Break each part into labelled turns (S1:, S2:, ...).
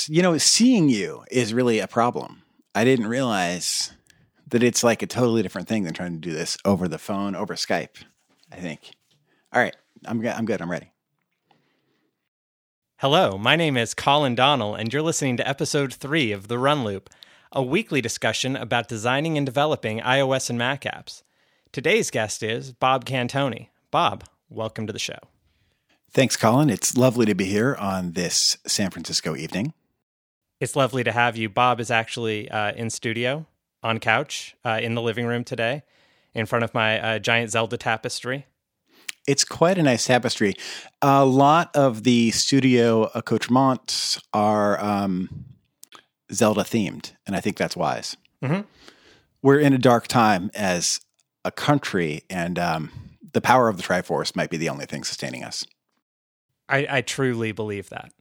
S1: it's you know seeing you is really a problem. I didn't realize that it's like a totally different thing than trying to do this over the phone over Skype. I think. All right, I'm good. I'm good. I'm ready.
S2: Hello, my name is Collin Donnell, and you're listening to episode three of The Run Loop, a weekly discussion about designing and developing iOS and Mac apps. Today's guest is Bob Cantoni. Bob, welcome to the show.
S1: Thanks, Collin. It's lovely to be here on this San Francisco evening.
S2: It's lovely to have you. Bob is actually uh, in studio on couch uh, in the living room today, in front of my uh, giant Zelda tapestry.
S1: It's quite a nice tapestry. A lot of the studio accoutrements are um, Zelda themed, and I think that's wise.
S2: Mhm.
S1: We're in a dark time as a country, and um, the power of the Triforce might be the only thing sustaining us.
S2: I, I truly believe that.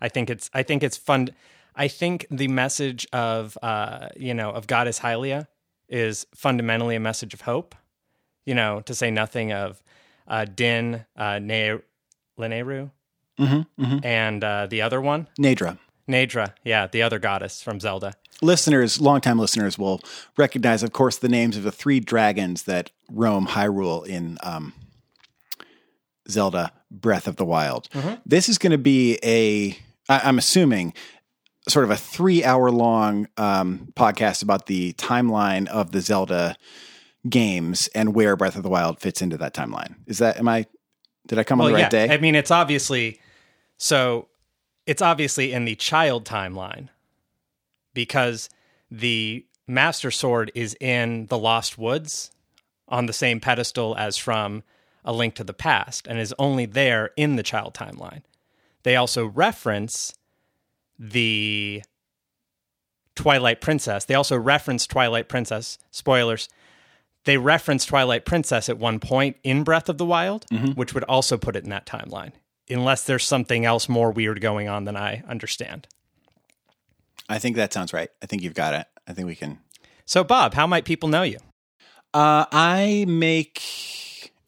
S2: I think it's I think it's fun. I think the message of uh, you know of Goddess Hylia is fundamentally a message of hope. You know, to say nothing of uh, Din uh, ne- Leneru
S1: Mm-hmm, mm-hmm.
S2: and uh, the other one,
S1: Naydra.
S2: Naydra. Yeah, the other goddess from Zelda.
S1: Listeners, longtime listeners will recognize, of course, the names of the three dragons that roam Hyrule in um, Zelda Breath of the Wild. This is going to be a, I, I'm assuming, sort of a three hour long um, podcast about the timeline of the Zelda games and where Breath of the Wild fits into that timeline. Is that, am I, did I come on the right day?
S2: I mean, it's obviously so. It's obviously in the child timeline because the Master Sword is in the Lost Woods on the same pedestal as from A Link to the Past and is only there in the child timeline. They also reference the Twilight Princess. They also reference Twilight Princess. Spoilers. They reference Twilight Princess at one point in Breath of the Wild, which would also put it in that timeline, unless there's something else more weird going on than I understand.
S1: I think that sounds right. I think you've got it. I think we can
S2: So, Bob, how might people know you?
S1: Uh, I make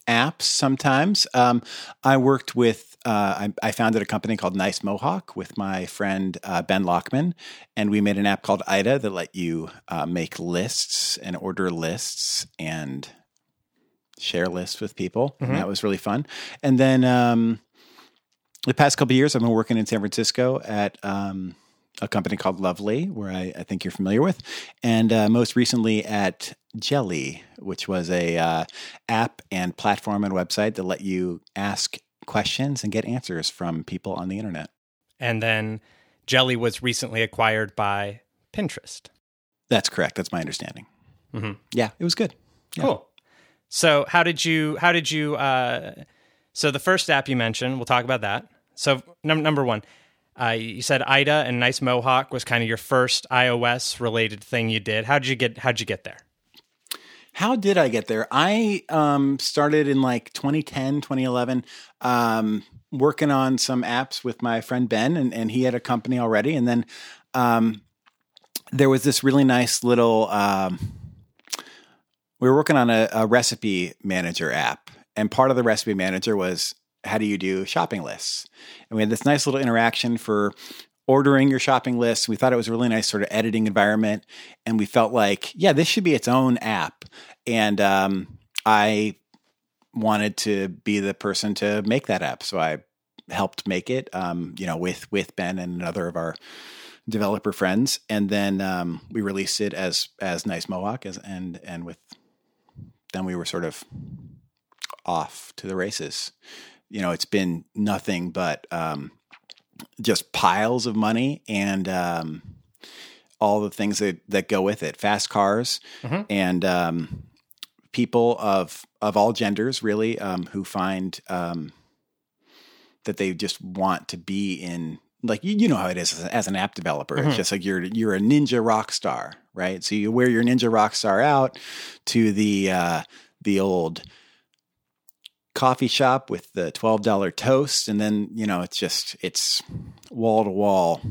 S1: apps sometimes. Um, I worked with, uh, I, I founded a company called Nice Mohawk with my friend uh, Ben Lachman, and we made an app called Ita that let you uh, make lists and order lists and share lists with people. And that was really fun. And then um, the past couple of years, I've been working in San Francisco at um, a company called Lovely, where I, I think you're familiar with, and uh, most recently at Jelly, which was a uh, app and platform and website that let you ask questions and get answers from people on the internet.
S2: And then Jelly was recently acquired by Pinterest.
S1: That's correct. That's my understanding.
S2: Mhm.
S1: Yeah, it was good. Yeah.
S2: Cool. So, how did you? How did you? Uh, so, the first app you mentioned, we'll talk about that. So, num- number one, uh, you said Ita and Nice Mohawk was kind of your first iOS related thing you did. How did you get? How'd you get there?
S1: How did I get there? I um, started in like 2010, 2011, um, working on some apps with my friend Ben, and, and he had a company already. And then um, there was this really nice little, um, we were working on a, a recipe manager app. And part of the recipe manager was how do you do shopping lists? And we had this nice little interaction for ordering your shopping list. We thought it was a really nice sort of editing environment. And we felt like, yeah, this should be its own app. And um, I wanted to be the person to make that app. So I helped make it, um, you know, with with Ben and another of our developer friends. And then um, we released it as as Nice Mohawk as and and with then we were sort of off to the races. You know, it's been nothing but um, just piles of money and um, all the things that, that go with it. Fast cars
S2: Mhm.
S1: and um, people of of all genders, really, um, who find um, that they just want to be in. Like you, you know how it is as, as an app developer.
S2: Mhm.
S1: It's just like you're you're a ninja rock star, right? So you wear your ninja rock star out to the uh, the old coffee shop with the twelve dollar toast, and then you know it's just it's wall to wall.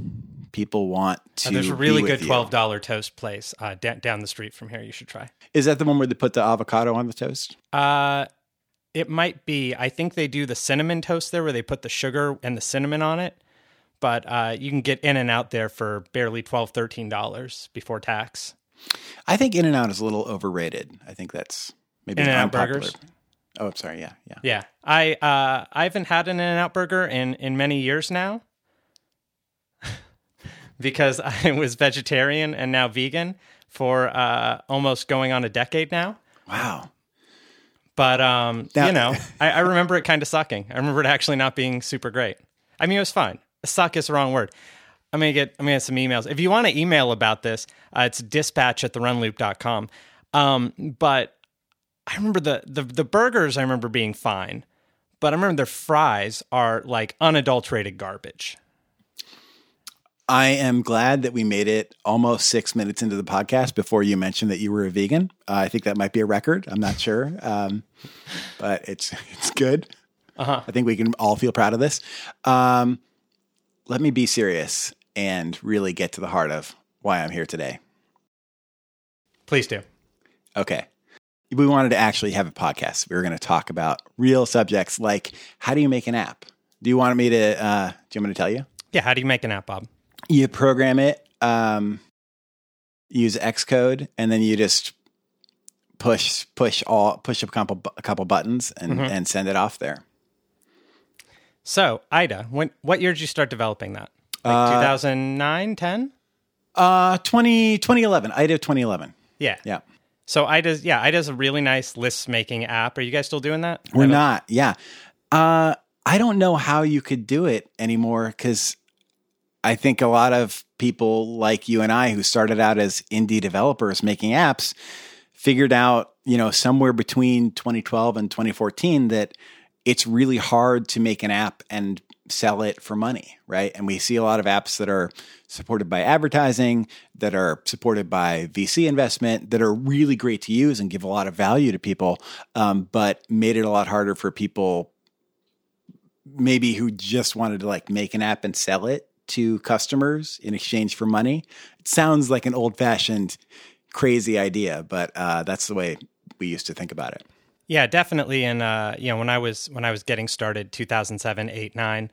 S1: People want to.
S2: Uh, there's a really good twelve dollar toast place uh, da- down the street from here. You should try.
S1: Is that the one where they put the avocado on the toast?
S2: Uh, it might be. I think they do the cinnamon toast there, where they put the sugar and the cinnamon on it. but uh, you can get in and out there for barely $12, $13 before tax.
S1: I think In and Out is a little overrated. I think that's maybe
S2: In-N-Out
S1: unpopular.
S2: burgers?
S1: Oh, I'm sorry. Yeah, yeah.
S2: Yeah, I uh, I haven't had an In-N-Out burger in in many years now because I was vegetarian and now vegan for uh, almost going on a decade now.
S1: Wow.
S2: But um,
S1: Now-
S2: you know, I, I remember it kind of sucking. I remember it actually not being super great. I mean, it was fine. Suck is the wrong word. I'm gonna get I'm gonna get some emails. If you want to email about this, uh, it's dispatch at therunloop.com. Um, but I remember the, the the burgers I remember being fine, but I remember their fries are like unadulterated garbage.
S1: I am glad that we made it almost six minutes into the podcast before you mentioned that you were a vegan. Uh, I think that might be a record. I'm not sure, um, but it's it's good.
S2: Uh-huh.
S1: I think we can all feel proud of this. Um, let me be serious and really get to the heart of why I'm here today.
S2: Please do.
S1: Okay. We wanted to actually have a podcast. We were going to talk about real subjects like how do you make an app? Do you want me to? Uh, do you want me to tell you?
S2: Yeah, how do you make an app, Bob?
S1: You program it, um, use Xcode, and then you just push push all push a couple a couple buttons and and send it off there.
S2: So, Ita, when what year did you start developing that? Like 2009, 10?
S1: Uh, 20, 2011, Ita 2011.
S2: Yeah.
S1: Yeah.
S2: So Ita's yeah, Ita's a really nice list making app. Are you guys still doing that?
S1: We're not. Yeah. Uh, I don't know how you could do it anymore because I think a lot of people like you and I who started out as indie developers making apps figured out, you know, somewhere between 2012 and 2014 that it's really hard to make an app and sell it for money, right? And we see a lot of apps that are supported by advertising, that are supported by VC investment, that are really great to use and give a lot of value to people, um, but made it a lot harder for people maybe who just wanted to like make an app and sell it to customers in exchange for money. It sounds like an old fashioned crazy idea, but uh, that's the way we used to think about it.
S2: Yeah, definitely. And uh, you know, when I was when I was getting started, 2007, 8, 9,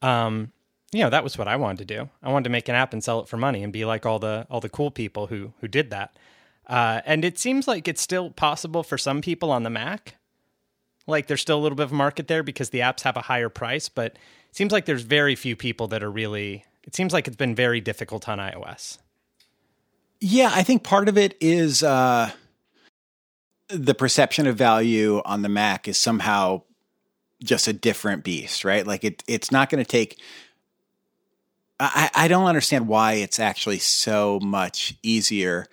S2: um, you know, that was what I wanted to do. I wanted to make an app and sell it for money and be like all the all the cool people who who did that. Uh, and it seems like it's still possible for some people on the Mac. Like there's still a little bit of a market there because the apps have a higher price, but it seems like there's very few people that are really. It seems like it's been very difficult on iOS.
S1: Yeah, I think part of it is uh, the perception of value on the Mac is somehow just a different beast, right? Like it, it's not going to take. I, I don't understand why it's actually so much easier,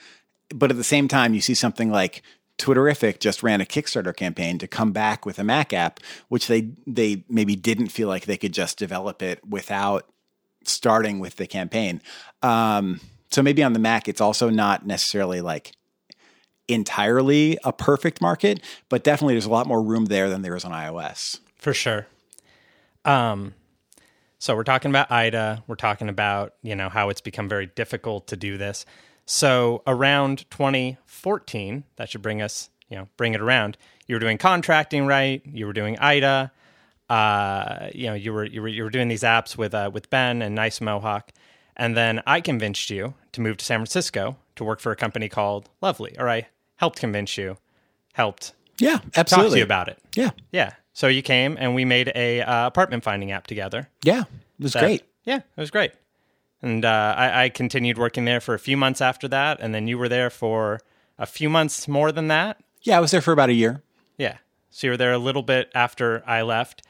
S1: but at the same time, you see something like Twitterrific just ran a Kickstarter campaign to come back with a Mac app, which they they maybe didn't feel like they could just develop it without starting with the campaign. Um, so maybe on the Mac, it's also not necessarily like entirely a perfect market, but definitely there's a lot more room there than there is on iOS.
S2: For sure. Um, so we're talking about Ita. We're talking about you know how it's become very difficult to do this. So around 2014, that should bring us you know bring it around. You were doing contracting, right? You were doing Ita. Uh, you know you were you were you were doing these apps with uh, with Ben and Nice Mohawk, and then I convinced you to move to San Francisco to work for a company called Lovely, or I helped convince you, helped
S1: Yeah, absolutely.
S2: talk to you about it.
S1: yeah,
S2: Yeah. So you came and we made a uh, apartment finding app together.
S1: yeah, it was
S2: That-
S1: great.
S2: Yeah, it was great. And uh, I, I continued working there for a few months after that, and then you were there for a few months more than that.
S1: Yeah, I was there for about a year.
S2: Yeah. So you were there a little bit after I left,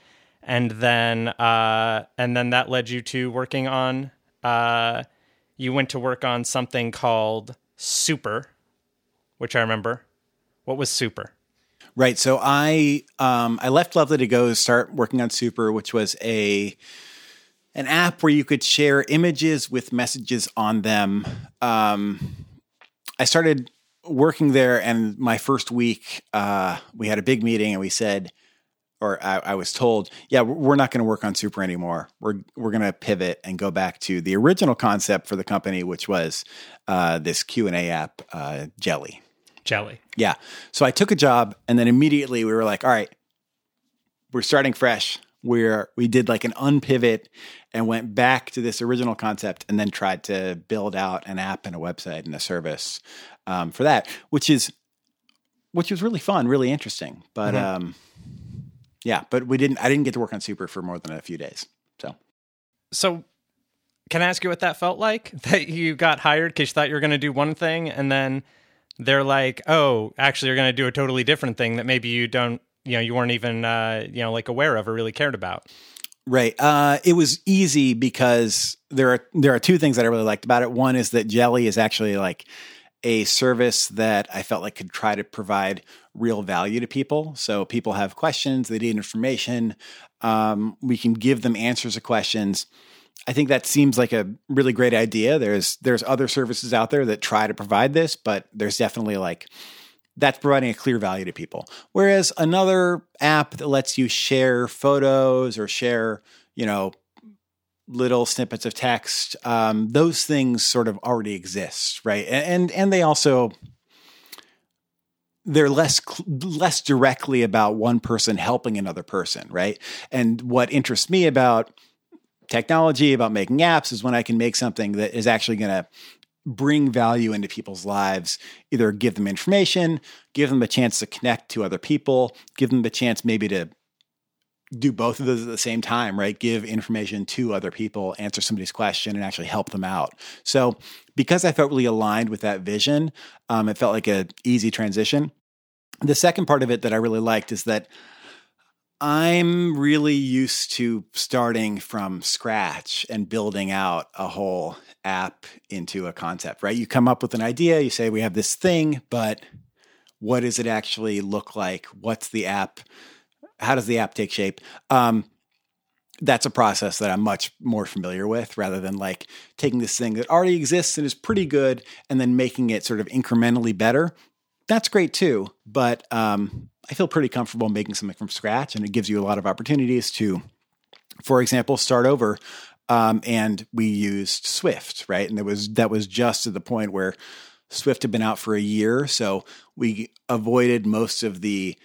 S2: and then uh, and then that led you to working on. Uh, you went to work on something called Super, which I remember. What was Super?
S1: Right. So I um, I left Lovely to go start working on Super, which was a an app where you could share images with messages on them. Um, I started working there, and my first week, uh, we had a big meeting, and we said, or I, I was told, yeah, we're not going to work on Super anymore. We're we're going to pivot and go back to the original concept for the company, which was uh, this Q and A app, uh, Jelly.
S2: Jelly.
S1: Yeah. So I took a job and then immediately we were like, all right, we're starting fresh. where we did like an unpivot and went back to this original concept and then tried to build out an app and a website and a service um, for that, which is which was really fun, really interesting. But mm-hmm. um, yeah, but we didn't. I didn't get to work on Super for more than a few days. So,
S2: so can I ask you what that felt like? That you got hired because you thought you were going to do one thing, and then they're like, "Oh, actually, you're going to do a totally different thing that maybe you don't, you know, you weren't even, uh, you know, like aware of or really cared about."
S1: Right. Uh, it was easy because there are there are two things that I really liked about it. One is that Jelly is actually like a service that I felt like could try to provide real value to people. So people have questions, they need information. Um, we can give them answers to questions. I think that seems like a really great idea. There's there's other services out there that try to provide this, but there's definitely like that's providing a clear value to people. Whereas another app that lets you share photos or share, you know, little snippets of text, um, those things sort of already exist, right? And and they also they're less less directly about one person helping another person, right? And what interests me about technology, about making apps, is when I can make something that is actually going to bring value into people's lives, either give them information, give them a chance to connect to other people, give them a chance maybe to do both of those at the same time, right? Give information to other people, answer somebody's question, and actually help them out. So, because I felt really aligned with that vision, um, it felt like an easy transition. The second part of it that I really liked is that I'm really used to starting from scratch and building out a whole app into a concept, right? You come up with an idea, you say, we have this thing, but what does it actually look like? What's the app? how does the app take shape? Um, that's a process that I'm much more familiar with rather than like taking this thing that already exists and is pretty good and then making it sort of incrementally better. That's great too, but um, I feel pretty comfortable making something from scratch and it gives you a lot of opportunities to, for example, start over. Um, and we used Swift, right? And it was that was just at the point where Swift had been out for a year, so we avoided most of the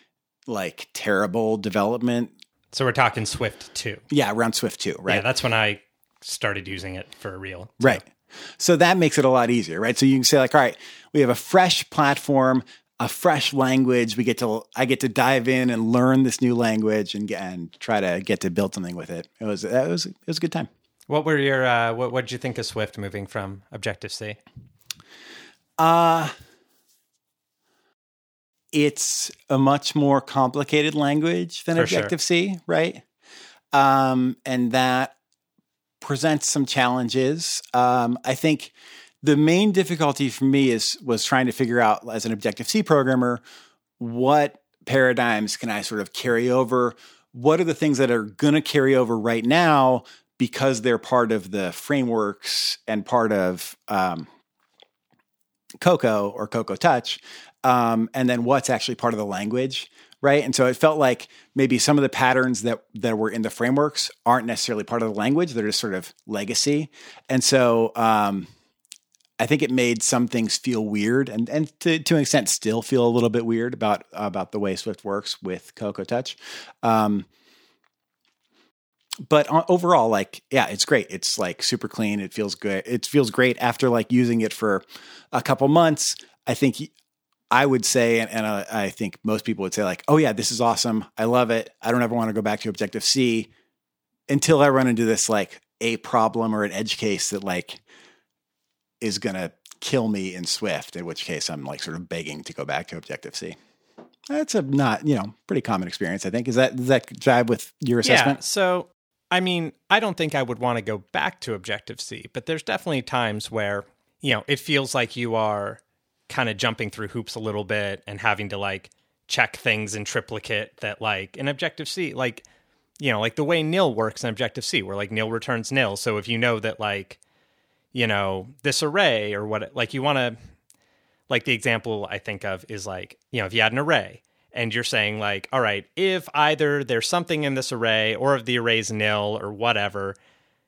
S1: like terrible development.
S2: So we're talking Swift 2.
S1: Yeah, around Swift 2, right?
S2: Yeah, that's when I started using it for real.
S1: So. Right. So that makes it a lot easier, right? So you can say like, all right, we have a fresh platform, a fresh language. We get to I get to dive in and learn this new language and and try to get to build something with it. It was it was it was a good time.
S2: What were your uh, what what did you think of Swift moving from Objective C?
S1: Uh it's a much more complicated language than Objective C, right? Um, and that presents some challenges. Um, I think the main difficulty for me is was trying to figure out as an Objective C programmer what paradigms can I sort of carry over. What are the things that are going to carry over right now because they're part of the frameworks and part of um, Cocoa or Cocoa Touch um, and then what's actually part of the language right and so it felt like maybe some of the patterns that that were in the frameworks aren't necessarily part of the language they're just sort of legacy and so um, I think it made some things feel weird, and and to, to an extent still feel a little bit weird about about the way Swift works with Cocoa Touch. Um, but overall, like, yeah, it's great. It's like super clean. It feels good. It feels great after like using it for a couple months. I think I would say, and, and I, I think most people would say, like, oh, yeah, this is awesome. I love it. I don't ever want to go back to Objective C until I run into this like a problem or an edge case that like is going to kill me in Swift, in which case I'm like sort of begging to go back to Objective C. That's a not, you know, pretty common experience, I think. Is that, does that jive with your assessment?
S2: Yeah. So, I mean, I don't think I would want to go back to Objective C, but there's definitely times where, you know, it feels like you are kind of jumping through hoops a little bit and having to like check things in triplicate that like in Objective C, like you know, like the way nil works in Objective C, where like nil returns nil. So if you know that like, you know, this array or what like you want to like the example I think of is like, you know, if you had an array and you're saying like, all right, if either there's something in this array or if the array's nil or whatever,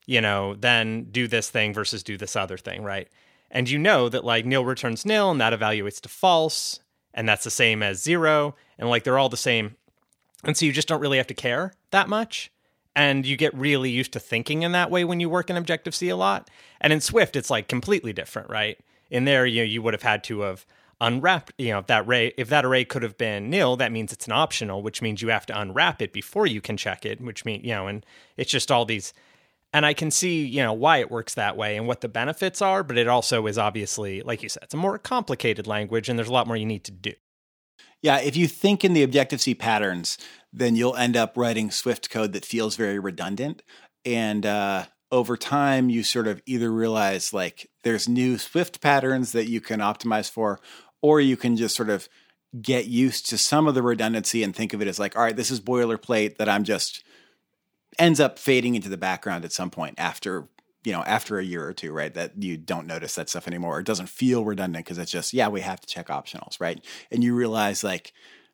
S2: you know, then do this thing versus do this other thing, right? And you know that like nil returns nil and that evaluates to false and that's the same as zero and like they're all the same and so you just don't really have to care that much and you get really used to thinking in that way when you work in Objective C a lot. And in Swift, it's like completely different, right? In there, you know, you would have had to have unwrapped, you know, if that array if that array could have been nil, that means it's an optional, which means you have to unwrap it before you can check it, which means, you know, and it's just all these and I can see, you know, why it works that way and what the benefits are, but it also is obviously, like you said, it's a more complicated language and there's a lot more you need to do.
S1: Yeah, if you think in the Objective C patterns, then you'll end up writing Swift code that feels very redundant. And uh, over time, you sort of either realize like there's new Swift patterns that you can optimize for, or you can just sort of get used to some of the redundancy and think of it as like, all right, this is boilerplate that I'm just ends up fading into the background at some point after you know after a year or two right that you don't notice that stuff anymore it doesn't feel redundant because it's just yeah we have to check optionals right and you realize like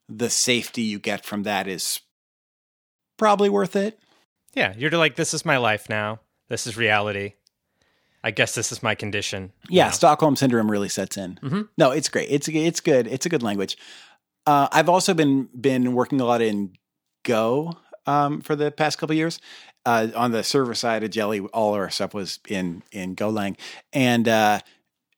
S1: the safety you get from that is probably worth it
S2: Yeah, you're like, this is my life now. This is reality. I guess this is my condition.
S1: yeah
S2: now.
S1: stockholm syndrome really sets in
S2: Mhm.
S1: no it's great it's it's good it's a good language uh, i've also been been working a lot in go um, for the past couple years. Uh, on the server side of jelly all of our stuff was in in golang. And uh,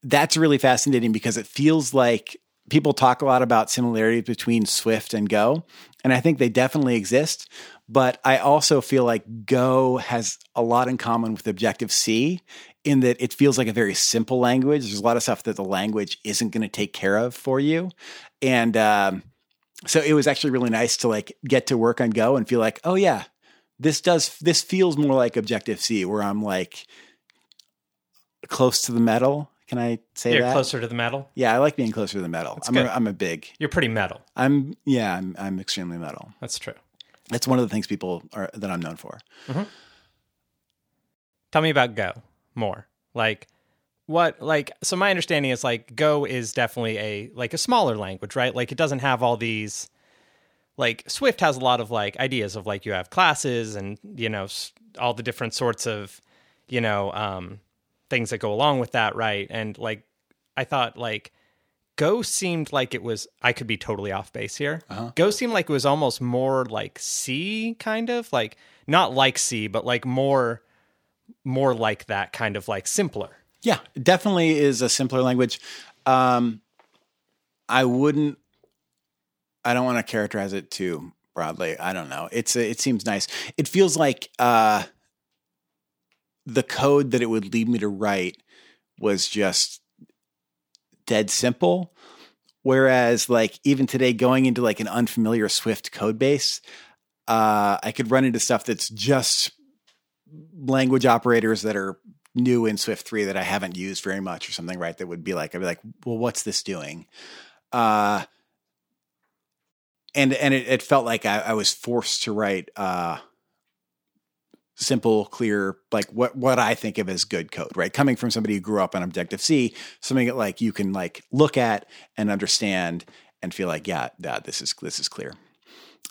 S1: that's really fascinating because it feels like people talk a lot about similarities between swift and go and i think they definitely exist. But i also feel like go has a lot in common with objective c in that it feels like a very simple language. There's a lot of stuff that the language isn't going to take care of for you. And um, so it was actually really nice to like get to work on go and feel like oh yeah this does this feels more like objective c where i'm like close to the metal can i say
S2: You're
S1: that
S2: closer to the metal.
S1: yeah i like being closer to the metal I'm
S2: good.
S1: a, I'm a big
S2: You're pretty metal.
S1: i'm yeah I'm, I'm extremely metal
S2: That's true.
S1: that's one of the things people are that i'm known for mm-hmm.
S2: Tell me about Go more. Like what like so my understanding is like Go is definitely a like a smaller language, right? Like it doesn't have all these like Swift has a lot of like ideas of like you have classes and you know all the different sorts of you know um things that go along with that, right? And like I thought like Go seemed like it was I could be totally off base here. Go seemed like it was almost more like C kind of like not like C, but like more more like that kind of like simpler.
S1: Yeah, definitely is a simpler language. Um, I wouldn't. I don't want to characterize it too broadly. I don't know. It's it seems nice. It feels like uh, the code that it would lead me to write was just dead simple. Whereas, like even today, going into like an unfamiliar Swift code base, uh, I could run into stuff that's just language operators that are new in Swift 3 that I haven't used very much or something, right? That would be like, I'd be like, well, what's this doing? Uh, and and it, it felt like I, I was forced to write uh, simple, clear, like what what I think of as good code, right? Coming from somebody who grew up on Objective C, something that like you can like look at and understand and feel like, yeah, yeah, this is this is clear.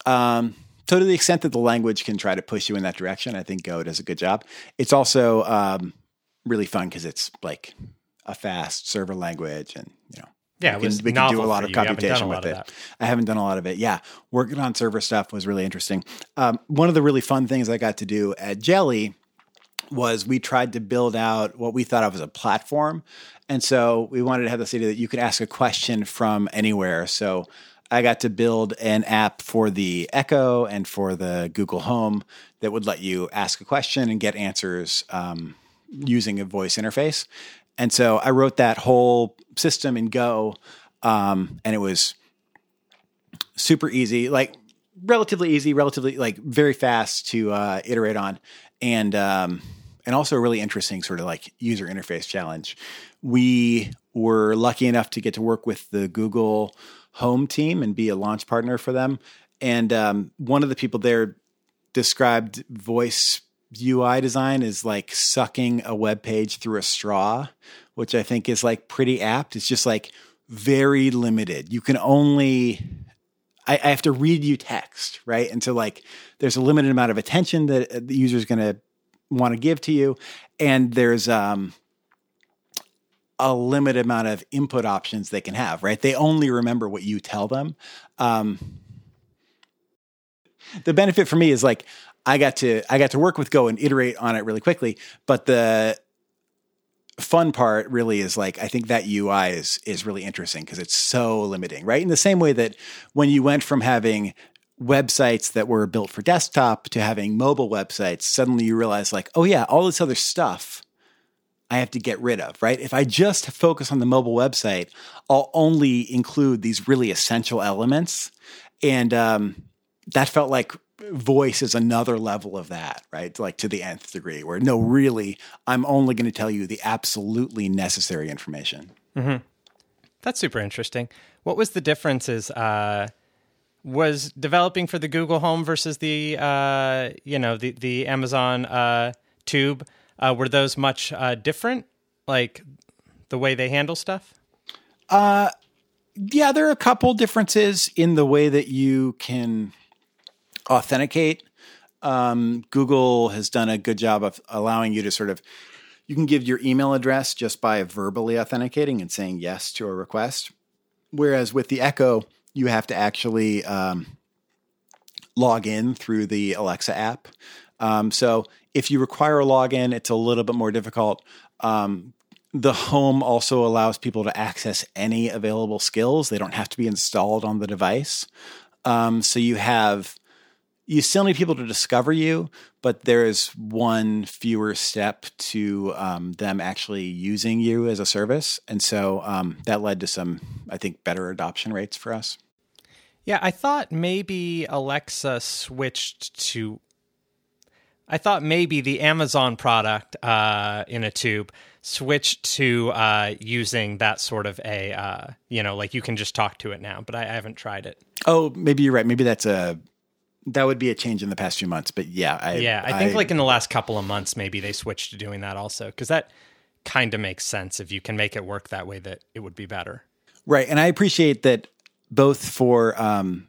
S1: Um, so to the extent that the language can try to push you in that direction, I think Go does a good job. It's also um, really fun because it's like a fast server language, and you know,
S2: Yeah,
S1: we can, we can do a lot of
S2: you. You haven't done a
S1: computation
S2: lot
S1: with
S2: of
S1: it. I haven't done a lot of it. Yeah, working on server stuff was really interesting. Um, one of the really fun things I got to do at Jelly was we tried to build out what we thought of as a platform. And so we wanted to have this idea that you could ask a question from anywhere. So I got to build an app for the Echo and for the Google Home that would let you ask a question and get answers um, using a voice interface. And so I wrote that whole system in Go, um, and it was super easy, like relatively easy, relatively like very fast to uh, iterate on, and um, and also a really interesting sort of like user interface challenge. We were lucky enough to get to work with the Google Home team and be a launch partner for them. And um, one of the people there described voice UI design is like sucking a web page through a straw, which I think is like pretty apt. It's just like very limited. You can only I, I have to read you text, right? And so like there's a limited amount of attention that uh, the user is going to want to give to you, and there's um a limited amount of input options they can have, right? They only remember what you tell them. Um, the benefit for me is like I got to I got to work with Go and iterate on it really quickly. But the fun part really is like I think that UI is is really interesting because it's so limiting, right? In the same way that when you went from having websites that were built for desktop to having mobile websites, suddenly you realize like, oh yeah, all this other stuff I have to get rid of, right? If I just focus on the mobile website, I'll only include these really essential elements. And um, that felt like voice is another level of that, right? Like to the nth degree, where no, really, I'm only going to tell you the absolutely necessary information.
S2: Mm-hmm. That's super interesting. What was the differences? Uh, was developing for the Google Home versus the uh, you know the the Amazon uh, Tube uh, were those much uh, different? Like the way they handle stuff?
S1: Uh, yeah, there are a couple differences in the way that you can authenticate. Um, Google has done a good job of allowing you to sort of you can give your email address just by verbally authenticating and saying yes to a request. Whereas with the Echo, you have to actually um, log in through the Alexa app. Um, so if you require a login, it's a little bit more difficult. Um, the home also allows people to access any available skills. They don't have to be installed on the device. Um, so you have you still need people to discover you, but there is one fewer step to um, them actually using you as a service, and so um, that led to some, I think, better adoption rates for us.
S2: Yeah, I thought maybe Alexa switched to. I thought maybe the Amazon product uh, in a tube switched to uh, using that sort of a, uh, you know, like you can just talk to it now, but I, I haven't tried it.
S1: Oh, maybe you're right. Maybe that's a that would be a change in the past few months. But yeah, I,
S2: yeah, I think I, like in the last couple of months, maybe they switched to doing that also because that kind of makes sense if you can make it work that way. That it would be better,
S1: right? And I appreciate that both for um,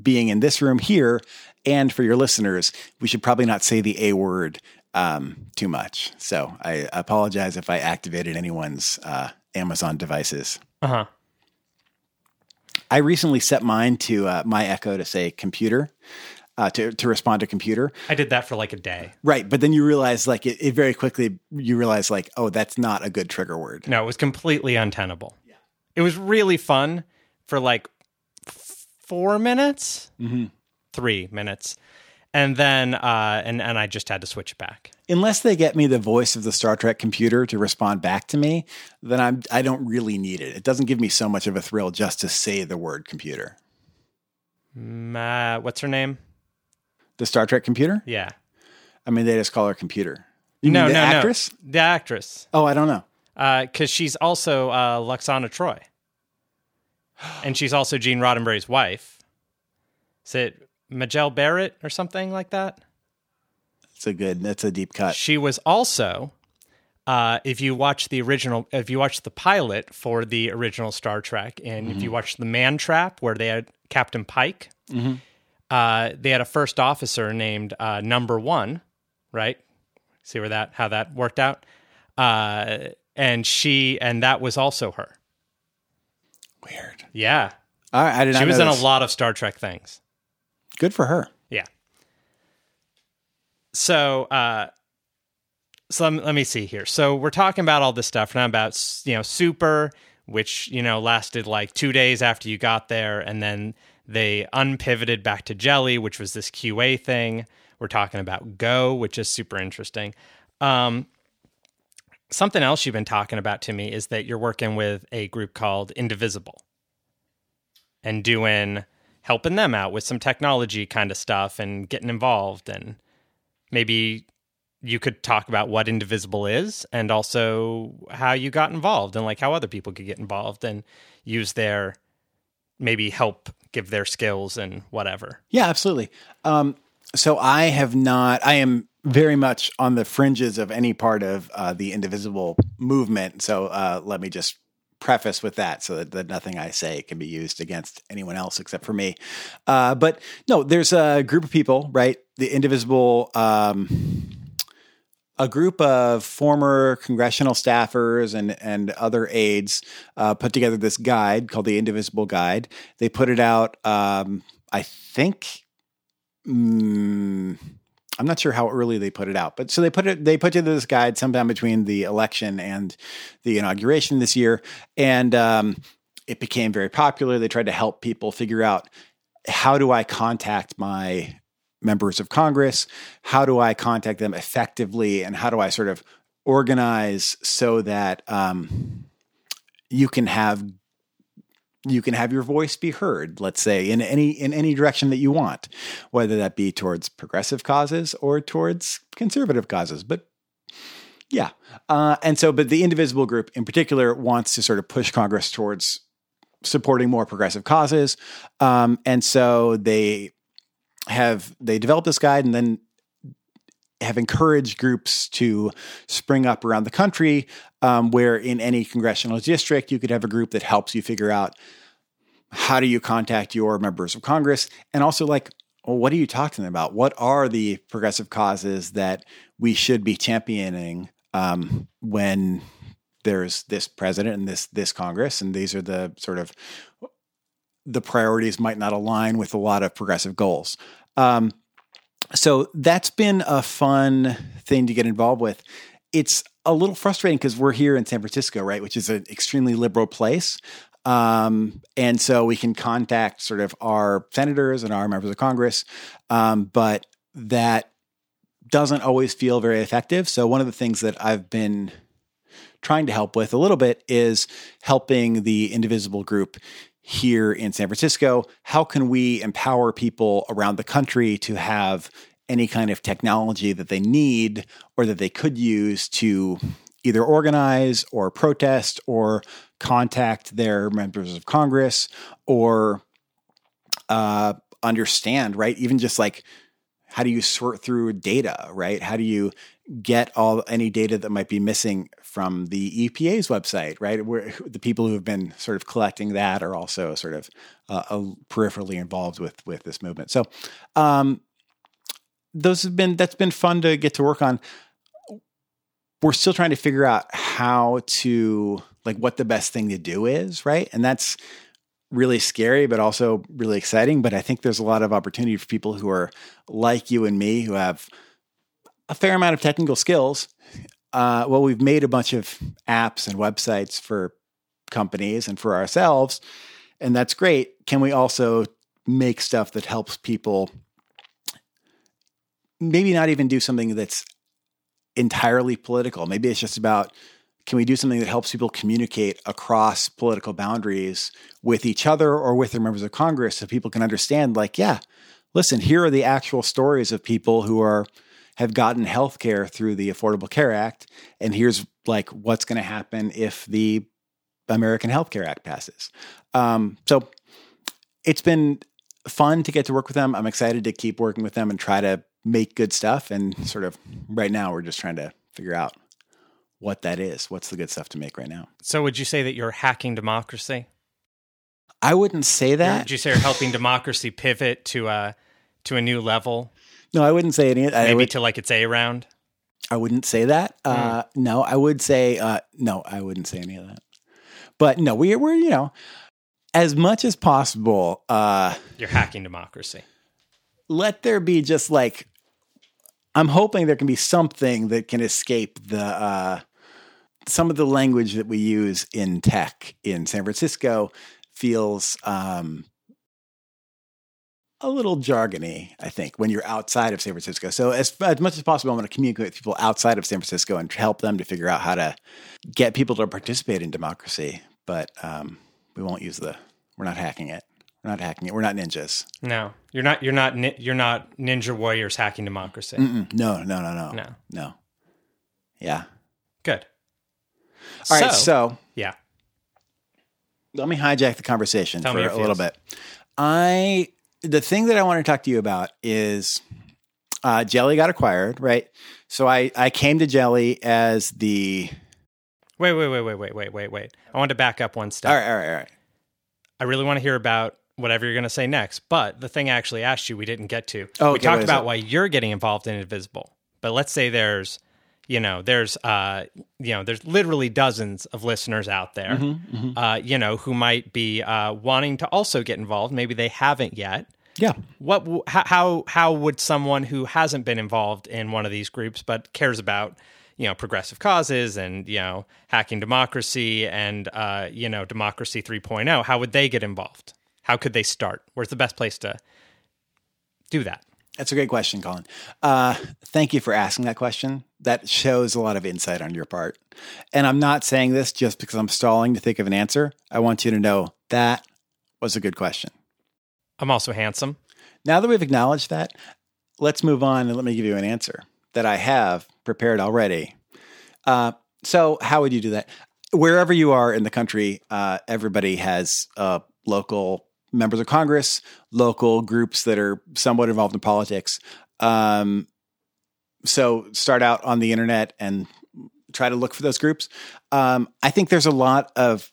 S1: being in this room here and for your listeners. We should probably not say the a word um, too much. So I apologize if I activated anyone's uh, Amazon devices.
S2: Uh huh.
S1: I recently set mine to uh, my Echo to say computer. Uh, to to respond to computer.
S2: I did that for like a day.
S1: Right, but then you realize like it, it, very quickly you realize like oh that's not a good trigger word.
S2: No, it was completely untenable. Yeah. It was really fun for like four minutes,
S1: mm-hmm.
S2: three minutes, and then uh, and and I just had to switch it back.
S1: Unless they get me the voice of the Star Trek computer to respond back to me, then I'm I don't really need it. It doesn't give me so much of a thrill just to say the word computer.
S2: What's her name?
S1: The Star Trek computer?
S2: Yeah.
S1: I mean, they just call her computer.
S2: You no,
S1: the
S2: no,
S1: actress?
S2: no. The actress.
S1: Oh, I don't know.
S2: Because uh, she's also uh, Lwaxana Troi. and she's also Gene Roddenberry's wife. Is it Majel Barrett or something like that.
S1: That's a good. That's a deep cut.
S2: She was also, uh, if you watch the original, if you watch the pilot for the original Star Trek, and mm-hmm. if you mm-hmm. watch the Man Trap, where they had Captain Pike,
S1: mm-hmm.
S2: uh, they had a first officer named uh, Number One, right? See where that how that worked out, uh, and she and that was also her.
S1: Weird.
S2: Yeah.
S1: All right, I did
S2: She was in
S1: this.
S2: a lot of Star Trek things.
S1: Good for her.
S2: Yeah. So, uh, so let, let me see here. So we're talking about all this stuff now about you know super, which you know lasted like two days after you got there, and then they unpivoted back to Jelly, which was this QA thing. We're talking about Go, which is super interesting. Um, something else you've been talking about to me is that you're working with a group called Indivisible and doing helping them out with some technology kind of stuff and getting involved. And maybe you could talk about what indivisible is and also how you got involved and like how other people could get involved and use their maybe help give their skills and whatever.
S1: Yeah absolutely. Um, so i have not i am very much on the fringes of any part of uh, the indivisible movement. So uh, let me just preface with that so that, that, nothing I say can be used against anyone else except for me. Uh, but no, there's a group of people, right? The Indivisible, um, a group of former congressional staffers and, and other aides uh, put together this guide called the Indivisible Guide. They put it out, um, I think, mm, I'm not sure how early they put it out, but so they put it they put together this guide sometime between the election and the inauguration this year, and um, it became very popular. They tried to help people figure out how do I contact my members of Congress? How do I contact them effectively? And how do I sort of organize so that um, you can have you can have your voice be heard let's say in any in any direction that you want whether that be towards progressive causes or towards conservative causes but yeah. Uh, and so but the indivisible group in particular wants to sort of push congress towards supporting more progressive causes. Um, and so they have they developed this guide and then have encouraged groups to spring up around the country um, where in any congressional district you could have a group that helps you figure out how do you contact your members of congress? And also like well, what are you talking about? What are the progressive causes that we should be championing um, when there's this president and this this congress? And these are the sort of the priorities might not align with a lot of progressive goals. Um, so that's been a fun thing to get involved with. It's a little frustrating because we're here in San Francisco, right, which is an extremely liberal place. Um, and so we can contact sort of our senators and our members of Congress, um, but that doesn't always feel very effective. So one of the things that I've been trying to help with a little bit is helping the indivisible group here in San Francisco? How can we empower people around the country to have any kind of technology that they need or that they could use to either organize or protest or contact their members of Congress or uh, understand, right? Even just like how do you sort through data, right? How do you get all any data that might be missing from the EPA's website, right? Where the people who have been sort of collecting that are also sort of uh, peripherally involved with with this movement. So, um, those have been that's been fun to get to work on. We're still trying to figure out how to like what the best thing to do is, right? And that's really scary, but also really exciting. But I think there's a lot of opportunity for people who are like you and me, who have a fair amount of technical skills. Uh, well, we've made a bunch of apps and websites for companies and for ourselves, and that's great. Can we also make stuff that helps people? Maybe not even do something that's entirely political. Maybe it's just about can we do something that helps people communicate across political boundaries with each other or with their members of Congress so people can understand, like, yeah, listen, here are the actual stories of people who are have gotten health care through the Affordable Care Act. And here's like what's going to happen if the American Health Care Act passes. Um, so it's been fun to get to work with them. I'm excited to keep working with them and try to make good stuff. And sort of right now, we're just trying to figure out what that is. What's the good stuff to make right now?
S2: So, would you say that you're hacking democracy?
S1: I wouldn't say that.
S2: Would you say you're helping democracy pivot to a to a new level?
S1: No, I wouldn't say any.
S2: Maybe
S1: would,
S2: to like its A round.
S1: I wouldn't say that. Mm. Uh, no, I would say uh, no. I wouldn't say any of that. But no, we, we're you know as much as possible. Uh,
S2: You're hacking democracy.
S1: Let there be just like I'm hoping there can be something that can escape the uh, some of the language that we use in tech in San Francisco feels um, a little jargony, I think, when you're outside of San Francisco. So as, as much as possible, I want to communicate with people outside of San Francisco and help them to figure out how to get people to participate in democracy. But um, we won't use the. We're not hacking it. We're not hacking it. We're not ninjas.
S2: No, you're not. You're not. You're not ninja warriors hacking democracy.
S1: Mm-mm. No, no, no, no,
S2: no,
S1: no. Yeah.
S2: Good.
S1: All so, right. So
S2: yeah.
S1: Let me hijack the conversation
S2: Tell
S1: for a little bit. I the thing that I want to talk to you about is uh, Jelly got acquired, right? So I I came to Jelly as the
S2: wait wait wait wait wait wait wait wait. I want to back up one step.
S1: All right, all right, all right.
S2: I really want to hear about whatever you're going to say next, but the thing I actually asked you, we didn't get to.
S1: Oh,
S2: we talked about why you're getting involved in Indivisible, but let's say there's you know there's uh you know there's literally dozens of listeners out there
S1: mm-hmm, mm-hmm.
S2: uh you know who might be uh wanting to also get involved maybe they haven't yet
S1: Yeah.
S2: What how how would someone who hasn't been involved in one of these groups but cares about you know progressive causes and you know hacking democracy and uh, you know democracy 3.0 how would they get involved how could they start where's the best place to do that
S1: That's a great question, Collin. Uh, thank you for asking that question. That shows a lot of insight on your part. And I'm not saying this just because I'm stalling to think of an answer. I want you to know that was a good question.
S2: i'm also handsome
S1: Now that we've acknowledged that, let's move on and let me give you an answer that I have prepared already. Uh, so, how would you do that? Wherever you are in the country, uh, everybody has uh, local members of Congress, local groups that are somewhat involved in politics. Um, so, start out on the internet and try to look for those groups. Um, I think there's a lot of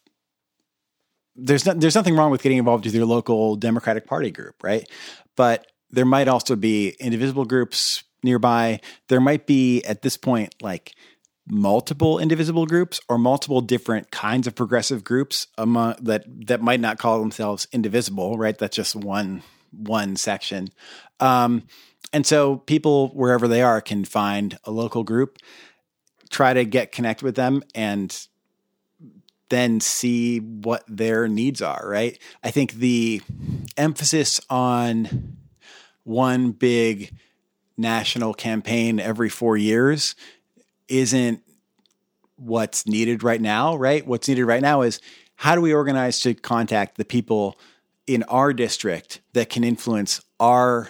S1: there's no, there's nothing wrong with getting involved with your local Democratic Party group, right? But there might also be Indivisible groups nearby. There might be at this point like multiple Indivisible groups or multiple different kinds of progressive groups among that that might not call themselves Indivisible, right? That's just one one section. Um, and so people wherever they are can find a local group, try to get connected with them and then see what their needs are, right? I think the emphasis on one big national campaign every four years isn't what's needed right now, right? What's needed right now is how do we organize to contact the people in our district that can influence our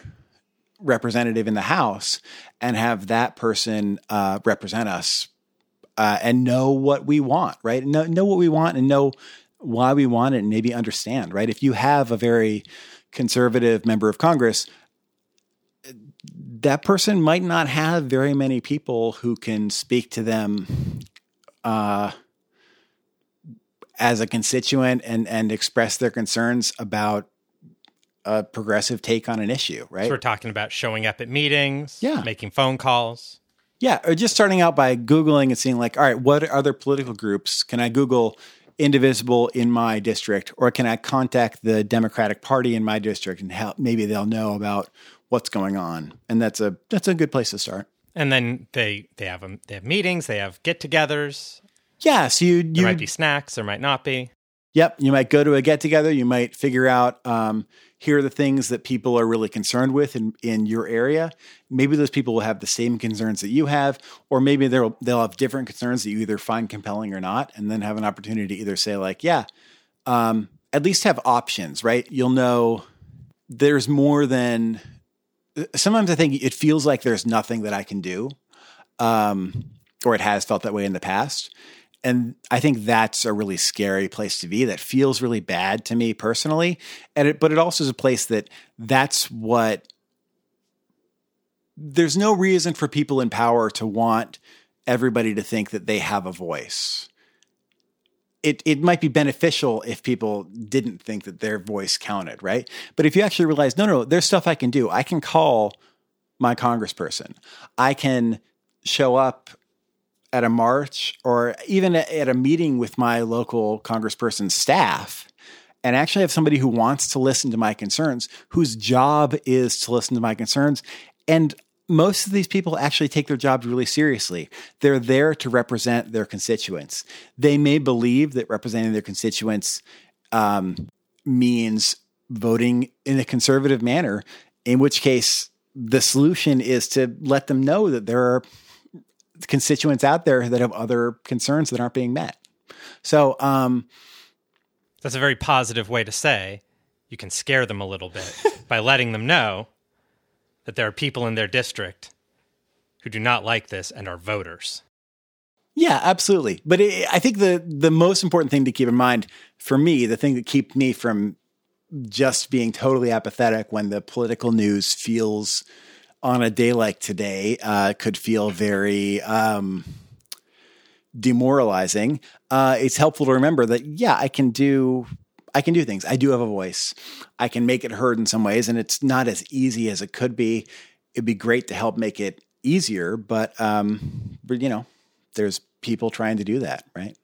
S1: representative in the House and have that person uh, represent us uh, and know what we want, right? Know, know what we want and know why we want it and maybe understand, right? If you have a very conservative member of Congress, that person might not have very many people who can speak to them uh, as a constituent and and express their concerns about a progressive take on an issue, right?
S2: so we're talking about showing up at meetings
S1: Yeah.
S2: making phone calls
S1: Yeah, or just starting out by Googling and seeing, like, all right, what other political groups can I Google Indivisible in my district, or can I contact the Democratic Party in my district and help? Maybe they'll know about what's going on, and that's a that's a good place to start.
S2: and then they they have 'em- they have meetings they have get-togethers
S1: Yeah, so you
S2: there might be snacks there might not be
S1: Yep. You might go to a get together. You might figure out um, here are the things that people are really concerned with in, in your area. Maybe those people will have the same concerns that you have, or maybe they'll they'll have different concerns that you either find compelling or not, and then have an opportunity to either say like, yeah, um, at least have options, right? You'll know there's more than. Sometimes I think it feels like there's nothing that I can do, um, or it has felt that way in the past and I think that's a really scary place to be. That feels really bad to me personally, and it, but it also is a place that that's what. There's no reason for people in power to want everybody to think that they have a voice. It it might be beneficial if people didn't think that their voice counted, right? But if you actually realize, no, no, there's stuff I can do. I can call my congressperson. I can show up at a march or even at a meeting with my local congressperson's staff and actually have somebody who wants to listen to my concerns, whose job is to listen to my concerns. And most of these people actually take their jobs really seriously. They're there to represent their constituents. They may believe that representing their constituents um, means voting in a conservative manner, in which case, the solution is to let them know that there are constituents out there that have other concerns that aren't being met. So, um,
S2: That's a very positive way to say you can scare them a little bit by letting them know that there are people in their district who do not like this and are voters.
S1: yeah, absolutely. But it, I think the the most important thing to keep in mind for me, the thing that keeps me from just being totally apathetic when the political news feels on a day like today uh, could feel very um, demoralizing. Uh, it's helpful to remember that yeah, I can do I can do things. I do have a voice. I can make it heard in some ways, and it's not as easy as it could be. It'd be great to help make it easier, but um, but you know, there's people trying to do that, right?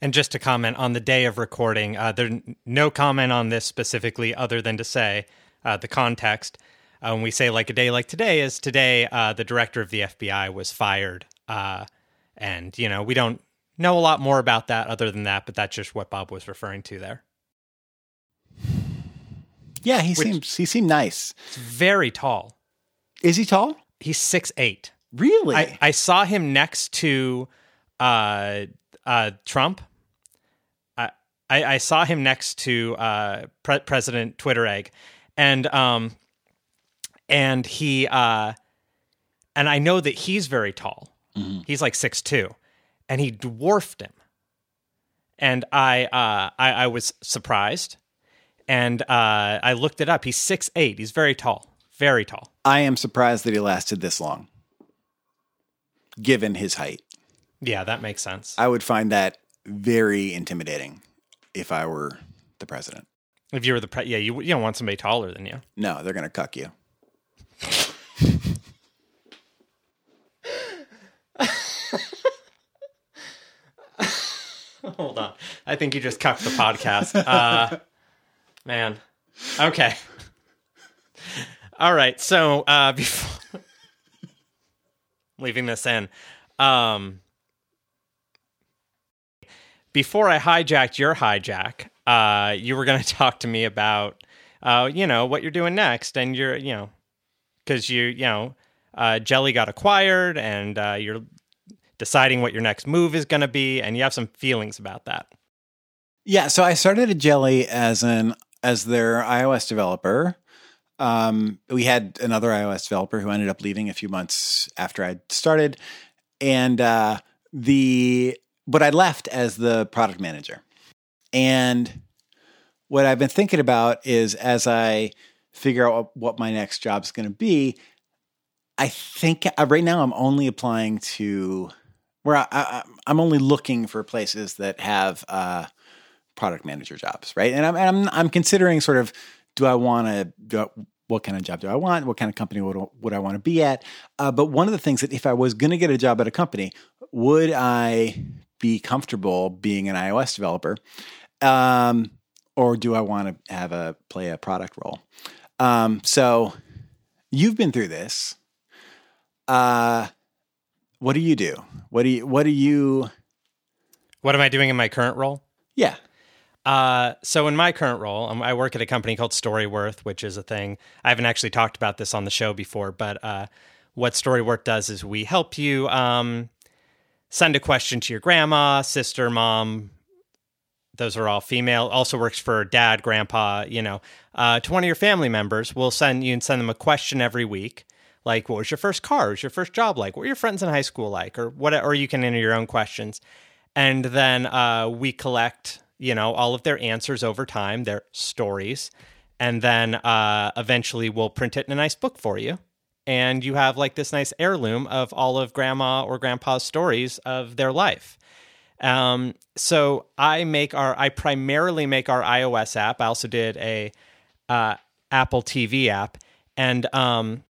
S2: And just to comment on the day of recording, uh, there's no comment on this specifically, other than to say uh, the context. Uh, when we say like a day like today is today, uh, the director of the FBI was fired, uh, and you know we don't know a lot more about that other than that, but that's just what Bob was referring to there.
S1: Yeah, he seems he seemed nice.
S2: He's very tall.
S1: Is he tall?
S2: He's six eight.
S1: Really?
S2: I, I saw him next to uh, uh, Trump. I, I, I saw him next to uh, Pre- President Twitter egg, and um, and he uh, and I know that he's very tall. Mm-hmm. He's like six two, and he dwarfed him. And I uh, I, I was surprised and uh, I looked it up. He's six eight. He's very tall, very tall.
S1: I am surprised that he lasted this long, given his height.
S2: Yeah, that makes sense.
S1: I would find that very intimidating if I were the president.
S2: If you were the pre, yeah, you you don't want somebody taller than you.
S1: No, they're gonna cuck you.
S2: Hold on, I think you just cucked the podcast. Uh, man. Okay. All right. So uh, before leaving this in, um, before I hijacked your hijack, uh, you were going to talk to me about, uh, you know, what you're doing next, and you're, you know, because you, you know, uh, Jelly got acquired, and uh, you're deciding what your next move is going to be, and you have some feelings about that.
S1: Yeah, so I started at Jelly as an as their iOS developer. Um, we had another iOS developer who ended up leaving a few months after I'd started, and uh, the but I left as the product manager. And what I've been thinking about is as I figure out what my next job is going to be, I think uh, right now I'm only applying to where I, am only looking for places that have uh, product manager jobs, right? And I'm I'm, I'm considering sort of do I want to do what kind of job do I want? What kind of company would would I want to be at? Uh, but one of the things that if I was going to get a job at a company, would I be comfortable being an iOS developer, um, or do I want to have a play a product role? Um, so you've been through this. Uh, what do you do? What do you what do you?
S2: What am I doing in my current role?
S1: Yeah.
S2: Uh, so in my current role, um, I work at a company called Storyworth, which is a thing. I haven't actually talked about this on the show before, but uh, what Storyworth does is we help you um, send a question to your grandma, sister, mom. Those are all female. Also works for dad, grandpa. You know, uh, to one of your family members. We'll send you and send them a question every week, like what was your first car? What was your first job like? What were your friends in high school like? Or what? Or you can enter your own questions, and then uh, we collect you know, all of their answers over time, their stories, and then uh, eventually we'll print it in a nice book for you. And you have like this nice heirloom of all of grandma or grandpa's stories of their life. Um, so I make our, I primarily make our iOS app. I also did a uh, Apple TV app, and um,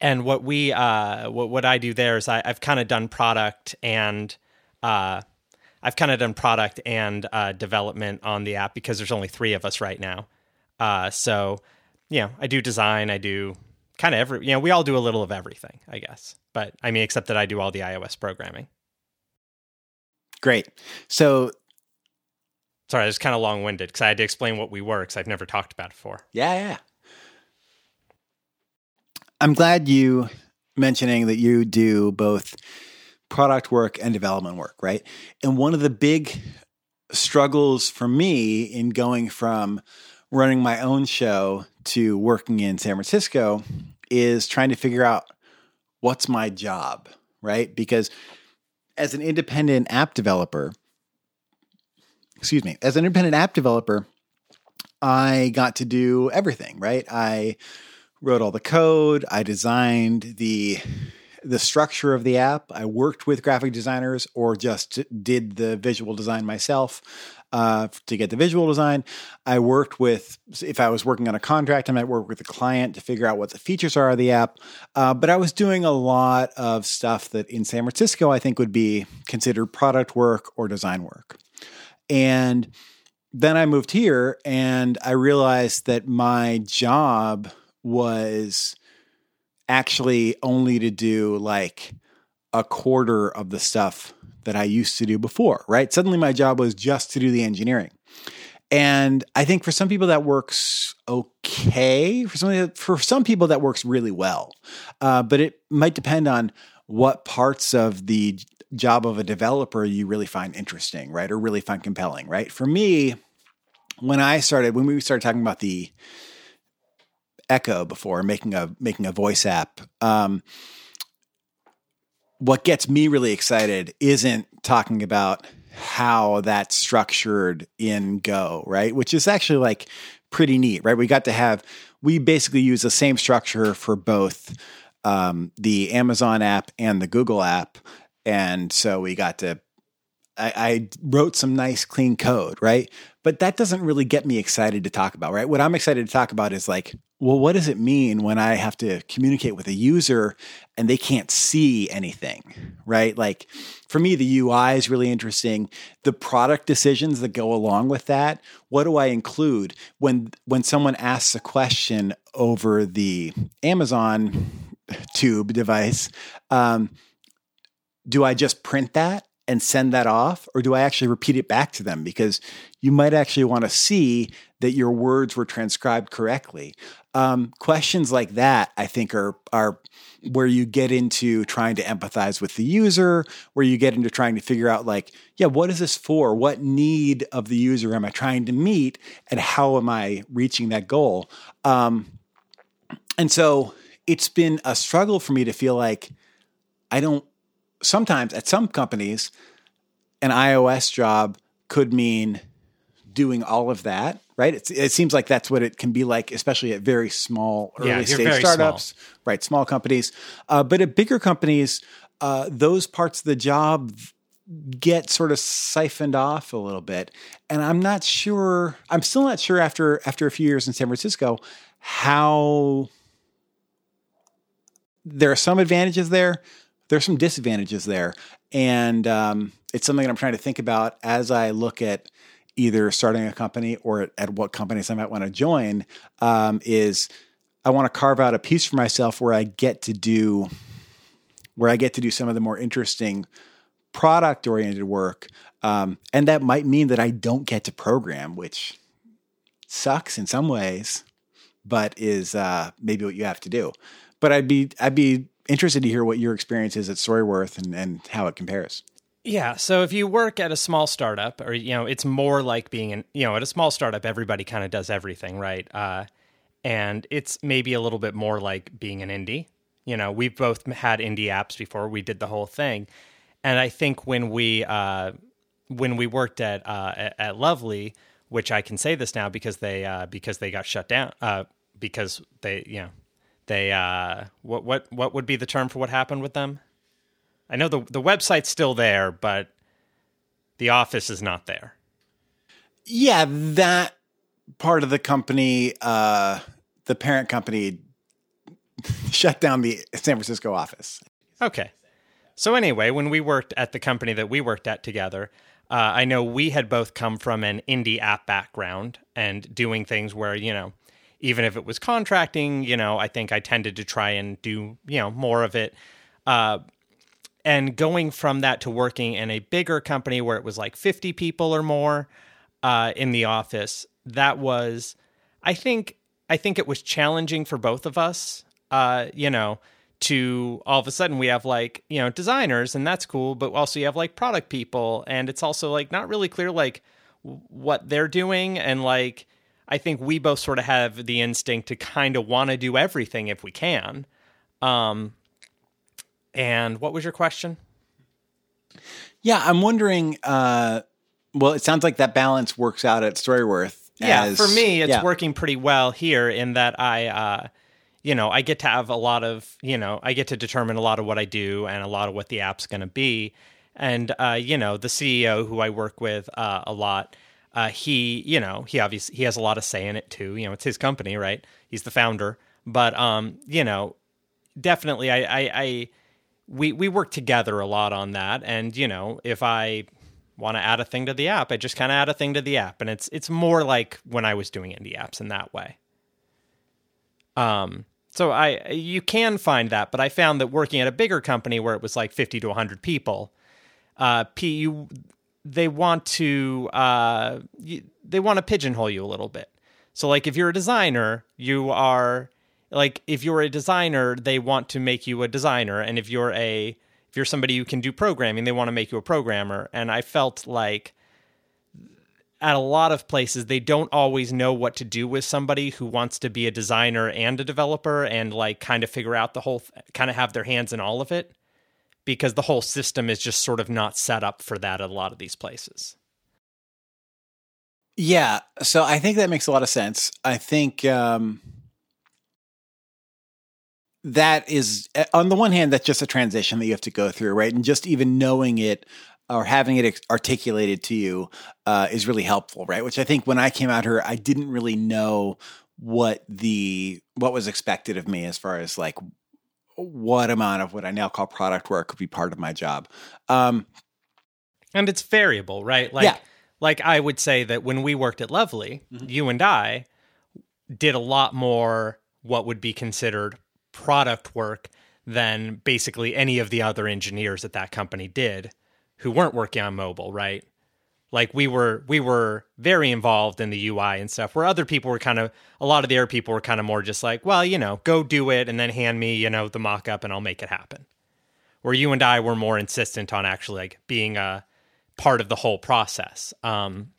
S2: and what we, uh, what what I do there is I, I've kind of done product and uh I've kind of done product and uh, development on the app because there's only three of us right now. Uh, so, you know, I do design, I do kind of every, you know, we all do a little of everything, I guess. But I mean, except that I do all the iOS programming.
S1: Great. So,
S2: sorry, I was kind of long winded because I had to explain what we were because I've never talked about it before.
S1: Yeah, yeah. I'm glad you mentioning that you do both product work and development work, right? And one of the big struggles for me in going from running my own show to working in San Francisco is trying to figure out what's my job, right? Because as an independent app developer, excuse me, as an independent app developer, I got to do everything, right? I wrote all the code, I designed the the structure of the app. I worked with graphic designers or just did the visual design myself uh, to get the visual design. I worked with, if I was working on a contract, I might work with the client to figure out what the features are of the app. Uh, but I was doing a lot of stuff that in San Francisco I think would be considered product work or design work. And then I moved here and I realized that my job was actually only to do like a quarter of the stuff that I used to do before, right? Suddenly my job was just to do the engineering. And I think for some people that works okay. For some for some people that works really well, uh, but it might depend on what parts of the job of a developer you really find interesting, right, or really find compelling, right. For me, when I started, when we started talking about the Echo before making a making a voice app. Um, what gets me really excited isn't talking about how that's structured in Go, right? Which is actually like pretty neat, right? We got to have, we basically use the same structure for both um, the Amazon app and the Google app. And so we got to, I, I wrote some nice clean code, right? But that doesn't really get me excited to talk about, right? What I'm excited to talk about is like, well, what does it mean when I have to communicate with a user and they can't see anything, right? Like for me, the UI is really interesting. The product decisions that go along with that. What do I include when when someone asks a question over the Amazon Tube device? Um, do I just print that and send that off, or do I actually repeat it back to them? Because you might actually want to see that your words were transcribed correctly. Um, questions like that, I think, are are where you get into trying to empathize with the user, where you get into trying to figure out, like, yeah, what is this for? What need of the user am I trying to meet, and how am I reaching that goal? Um, and so it's been a struggle for me to feel like I don't sometimes at some companies, an iOS job could mean doing all of that, right? It's, it seems like that's what it can be like, especially at very small early
S2: Yeah,
S1: stage startups,
S2: small.
S1: right? Small companies. Uh, but at bigger companies, uh, those parts of the job get sort of siphoned off a little bit. And I'm not sure, I'm still not sure after after a few years in San Francisco how there are some advantages there. There's some disadvantages there, and um, it's something that I'm trying to think about as I look at either starting a company or at, at what companies I might want to join. Um, is I want to carve out a piece for myself where I get to do where I get to do some of the more interesting product oriented work, um, and that might mean that I don't get to program, which sucks in some ways, but is uh, maybe what you have to do. But I'd be I'd be interested to hear what your experience is at Storyworth and, and how it compares.
S2: Yeah. So if you work at a small startup, or you know, it's more like being in you know at a small startup, everybody kind of does everything, right? Uh, and it's maybe a little bit more like being an indie. You know, we've both had indie apps before. We did the whole thing, and I think when we uh, when we worked at, uh, at Lovely, which I can say this now because they uh, because they got shut down uh, because they you know they uh, what what what would be the term for what happened with them? I know the the website's still there, but the office is not there.
S1: Yeah, that part of the company, uh, the parent company, shut down the San Francisco office.
S2: Okay. So anyway, when we worked at the company that we worked at together, uh, I know we had both come from an indie app background and doing things where you know, even if it was contracting, you know, I think I tended to try and do you know more of it. Uh, and going from that to working in a bigger company where it was like 50 people or more uh, in the office that was i think i think it was challenging for both of us uh, you know to all of a sudden we have like you know designers and that's cool but also you have like product people and it's also like not really clear like what they're doing and like i think we both sort of have the instinct to kind of want to do everything if we can um and what was your question
S1: Yeah, I'm wondering. Uh, well, it sounds like that balance works out at Storyworth.
S2: yeah
S1: as-
S2: for me it's
S1: yeah.
S2: working pretty well here in that i uh you know i get to have a lot of you know i get to determine a lot of what i do and a lot of what the app's going to be and uh you know the ceo who i work with uh, a lot uh he you know he obviously he has a lot of say in it too. You know it's his company right? He's the founder. But um you know definitely i i, I we we work together a lot on that. And you know if i want to add a thing to the app, I just kind of add a thing to the app, and it's it's more like when I was doing indie apps in that way. Um, so I you can find that, but I found that working at a bigger company where it was like fifty to hundred people, uh, P you they want to uh, they want to pigeonhole you a little bit. So like if you're a designer, you are like if you're a designer, they want to make you a designer, and if you're a if you're somebody who can do programming, they want to make you a programmer. And I felt like at a lot of places they don't always know what to do with somebody who wants to be a designer and a developer and like kind of figure out the whole kind of have their hands in all of it because the whole system is just sort of not set up for that at a lot of these places.
S1: Yeah, so I think that makes a lot of sense. I think um that is on the one hand that's just a transition that you have to go through right and just even knowing it or having it articulated to you uh, is really helpful right which i think when i came out here i didn't really know what the what was expected of me as far as like what amount of what i now call product work could be part of my job um,
S2: and it's variable right like yeah. like i would say that when we worked at Lovely mm-hmm. you and i did a lot more what would be considered product work than basically any of the other engineers at that company did who weren't working on mobile, right? Like we were we were very involved in the UI and stuff where other people were kind of a lot of the other people were kind of more just like, well, you know, go do it and then hand me, you know, the mock-up and I'll make it happen. Where you and I were more insistent on actually like being a part of the whole process. Um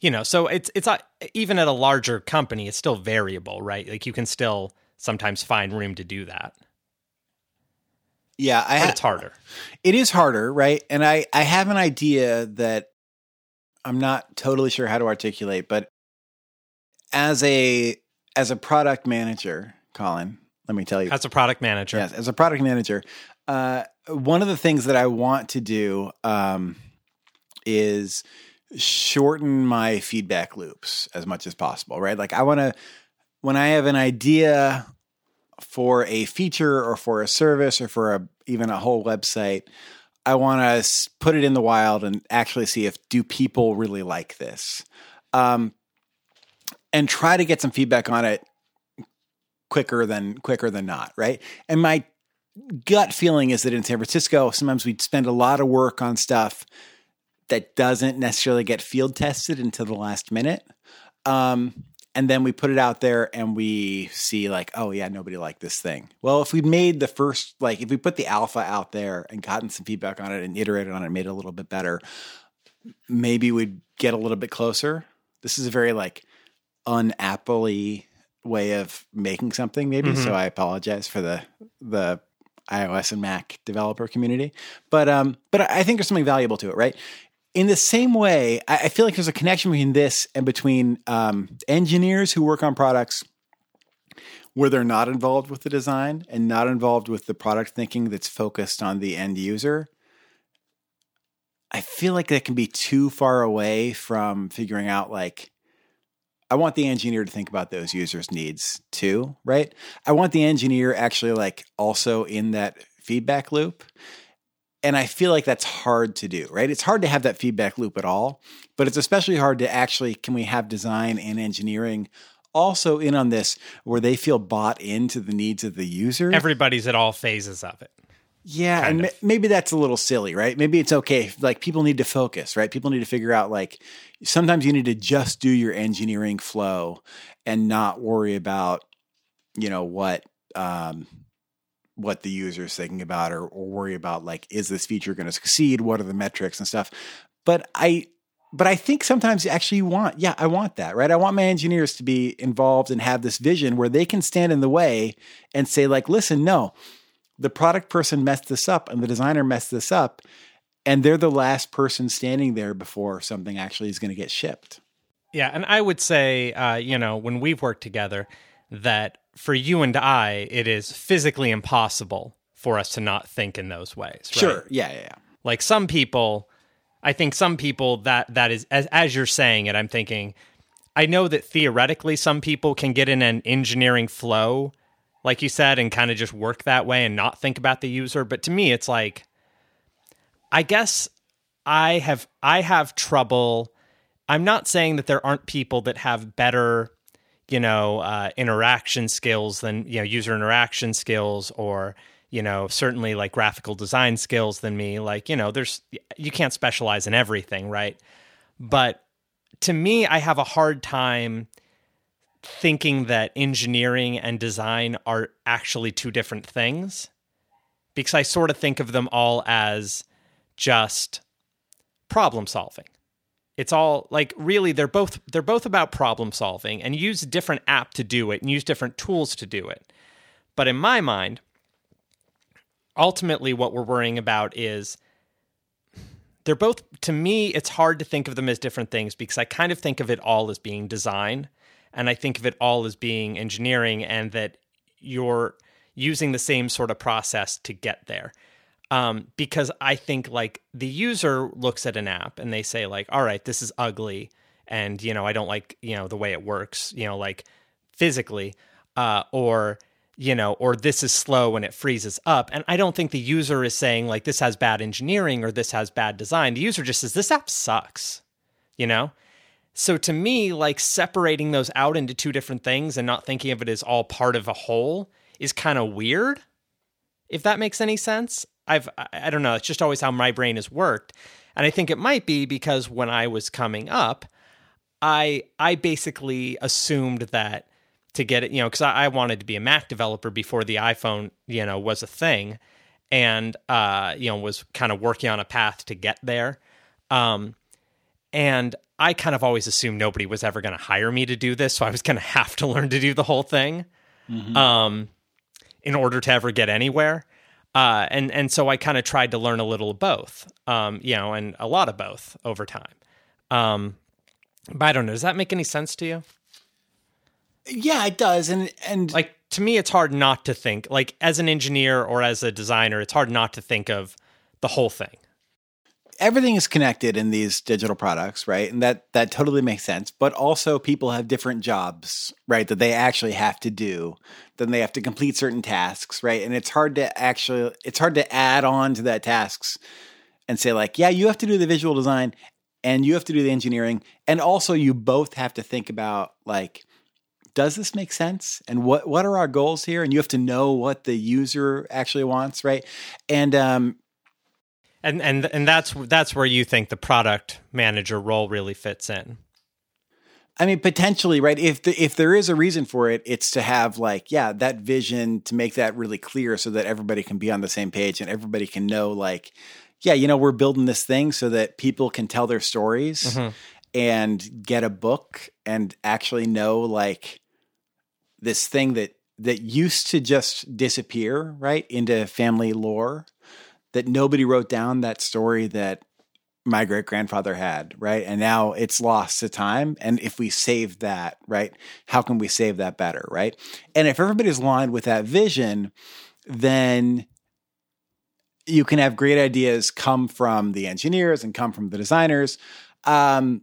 S2: you know, so it's it's uh, even at a larger company, it's still variable, right? Like you can still sometimes find room to do that.
S1: Yeah,
S2: I it's harder.
S1: It is harder, right? And I I have an idea that I'm not totally sure how to articulate, but as a as a product manager, Collin, let me tell you.
S2: As a product manager.
S1: Yes, as a product manager, uh, one of the things that I want to do um, is shorten my feedback loops as much as possible, right? Like I want to when I have an idea for a feature or for a service or for a, even a whole website, I want to put it in the wild and actually see if do people really like this, um, and try to get some feedback on it quicker than quicker than not, right? And my gut feeling is that in San Francisco, sometimes we spend a lot of work on stuff that doesn't necessarily get field tested until the last minute. Um, and then we put it out there and we see like oh yeah nobody liked this thing. Well if we made the first like if we put the alpha out there and gotten some feedback on it and iterated on it and made it a little bit better maybe we'd get a little bit closer. This is a very like unapple way of making something maybe. Mm-hmm. so i apologize for the the ios and mac developer community. But um but i think there's something valuable to it right in the same way, I, feel like there's a connection between this and between um, engineers who work on products where they're not involved with the design and not involved with the product thinking that's focused on the end user. I feel like that can be too far away from figuring out like I want the engineer to think about those users' needs too, right? I want the engineer actually like also in that feedback loop and I feel like that's hard to do, right? It's hard to have that feedback loop at all, but it's especially hard to actually can we have design and engineering also in on this where they feel bought into the needs of the user.
S2: Everybody's at all phases of it.
S1: Yeah, and maybe that's a little silly, right? Maybe it's okay. Like people need to focus, right? People need to figure out like sometimes you need to just do your engineering flow and not worry about you know what um what the user is thinking about or, or worry about like is this feature going to succeed? What are the metrics and stuff? But i but i think sometimes you actually want yeah i want that right? I want my engineers to be involved and have this vision where they can stand in the way and say like listen no the product person messed this up and the designer messed this up and they're the last person standing there before something actually is going to get shipped.
S2: Yeah and i would say uh, you know when we've worked together that for you and I, it is physically impossible for us to not think in those ways. Right?
S1: Sure. Yeah, yeah, yeah.
S2: Like some people, I think some people that that is as as you're saying it, I'm thinking. I know that theoretically some people can get in an engineering flow, like you said, and kind of just work that way and not think about the user. But to me, it's like, I guess I have I have trouble. I'm not saying that there aren't people that have better, you know, uh, interaction skills than you know user interaction skills or you know certainly like graphical design skills than me. Like you know, there's you can't specialize in everything, right? But to me, I have a hard time thinking that engineering and design are actually two different things because I sort of think of them all as just problem solving. It's all like really they're both they're both about problem solving and use a different app to do it and use different tools to do it. But in my mind, ultimately what we're worrying about is they're both to me it's hard to think of them as different things because I kind of think of it all as being design and I think of it all as being engineering and that you're using the same sort of process to get there. Um, because I think like the user looks at an app and they say like, all right, this is ugly, and you know I don't like you know the way it works, you know like physically, uh, or you know, or this is slow and it freezes up. And I don't think the user is saying like this has bad engineering or this has bad design. The user just says this app sucks, you know. So to me, like separating those out into two different things and not thinking of it as all part of a whole is kind of weird. If that makes any sense. I've I don't know, it's just always how my brain has worked. And I think it might be because when I was coming up, I I basically assumed that to get it, you know, because I, I, wanted to be a Mac developer before the iPhone, you know, was a thing, and uh, you know, was kind of working on a path to get there. Um, and I kind of always assumed nobody was ever going to hire me to do this, so I was going to have to learn to do the whole thing, mm-hmm. um, in order to ever get anywhere. Uh, and and so I kind of tried to learn a little of both, um, you know, and a lot of both over time. Um, but I don't know. Does that make any sense to you?
S1: Yeah, it does. And and
S2: like to me, it's hard not to think like as an engineer or as a designer, it's hard not to think of the whole thing.
S1: Everything is connected in these digital products, right? And that that totally makes sense. But also, people have different jobs, right? That they actually have to do. Then they have to complete certain tasks, right? And it's hard to actually it's hard to add on to that tasks and say like, yeah, you have to do the visual design and you have to do the engineering, and also you both have to think about like does this make sense? And what what are our goals here? And you have to know what the user actually wants, right? And um,
S2: and and and that's that's where you think the product manager role really fits in.
S1: I mean, potentially, right? If the, if there is a reason for it, it's to have like, yeah, that vision to make that really clear, so that everybody can be on the same page and everybody can know, like, yeah, you know, we're building this thing so that people can tell their stories mm-hmm. and get a book and actually know, like, this thing that that used to just disappear right into family lore that nobody wrote down that story that my great grandfather had, right? And now it's lost to time. And if we save that, right, how can we save that better, right? And if everybody's aligned with that vision, then you can have great ideas come from the engineers and come from the designers. Um,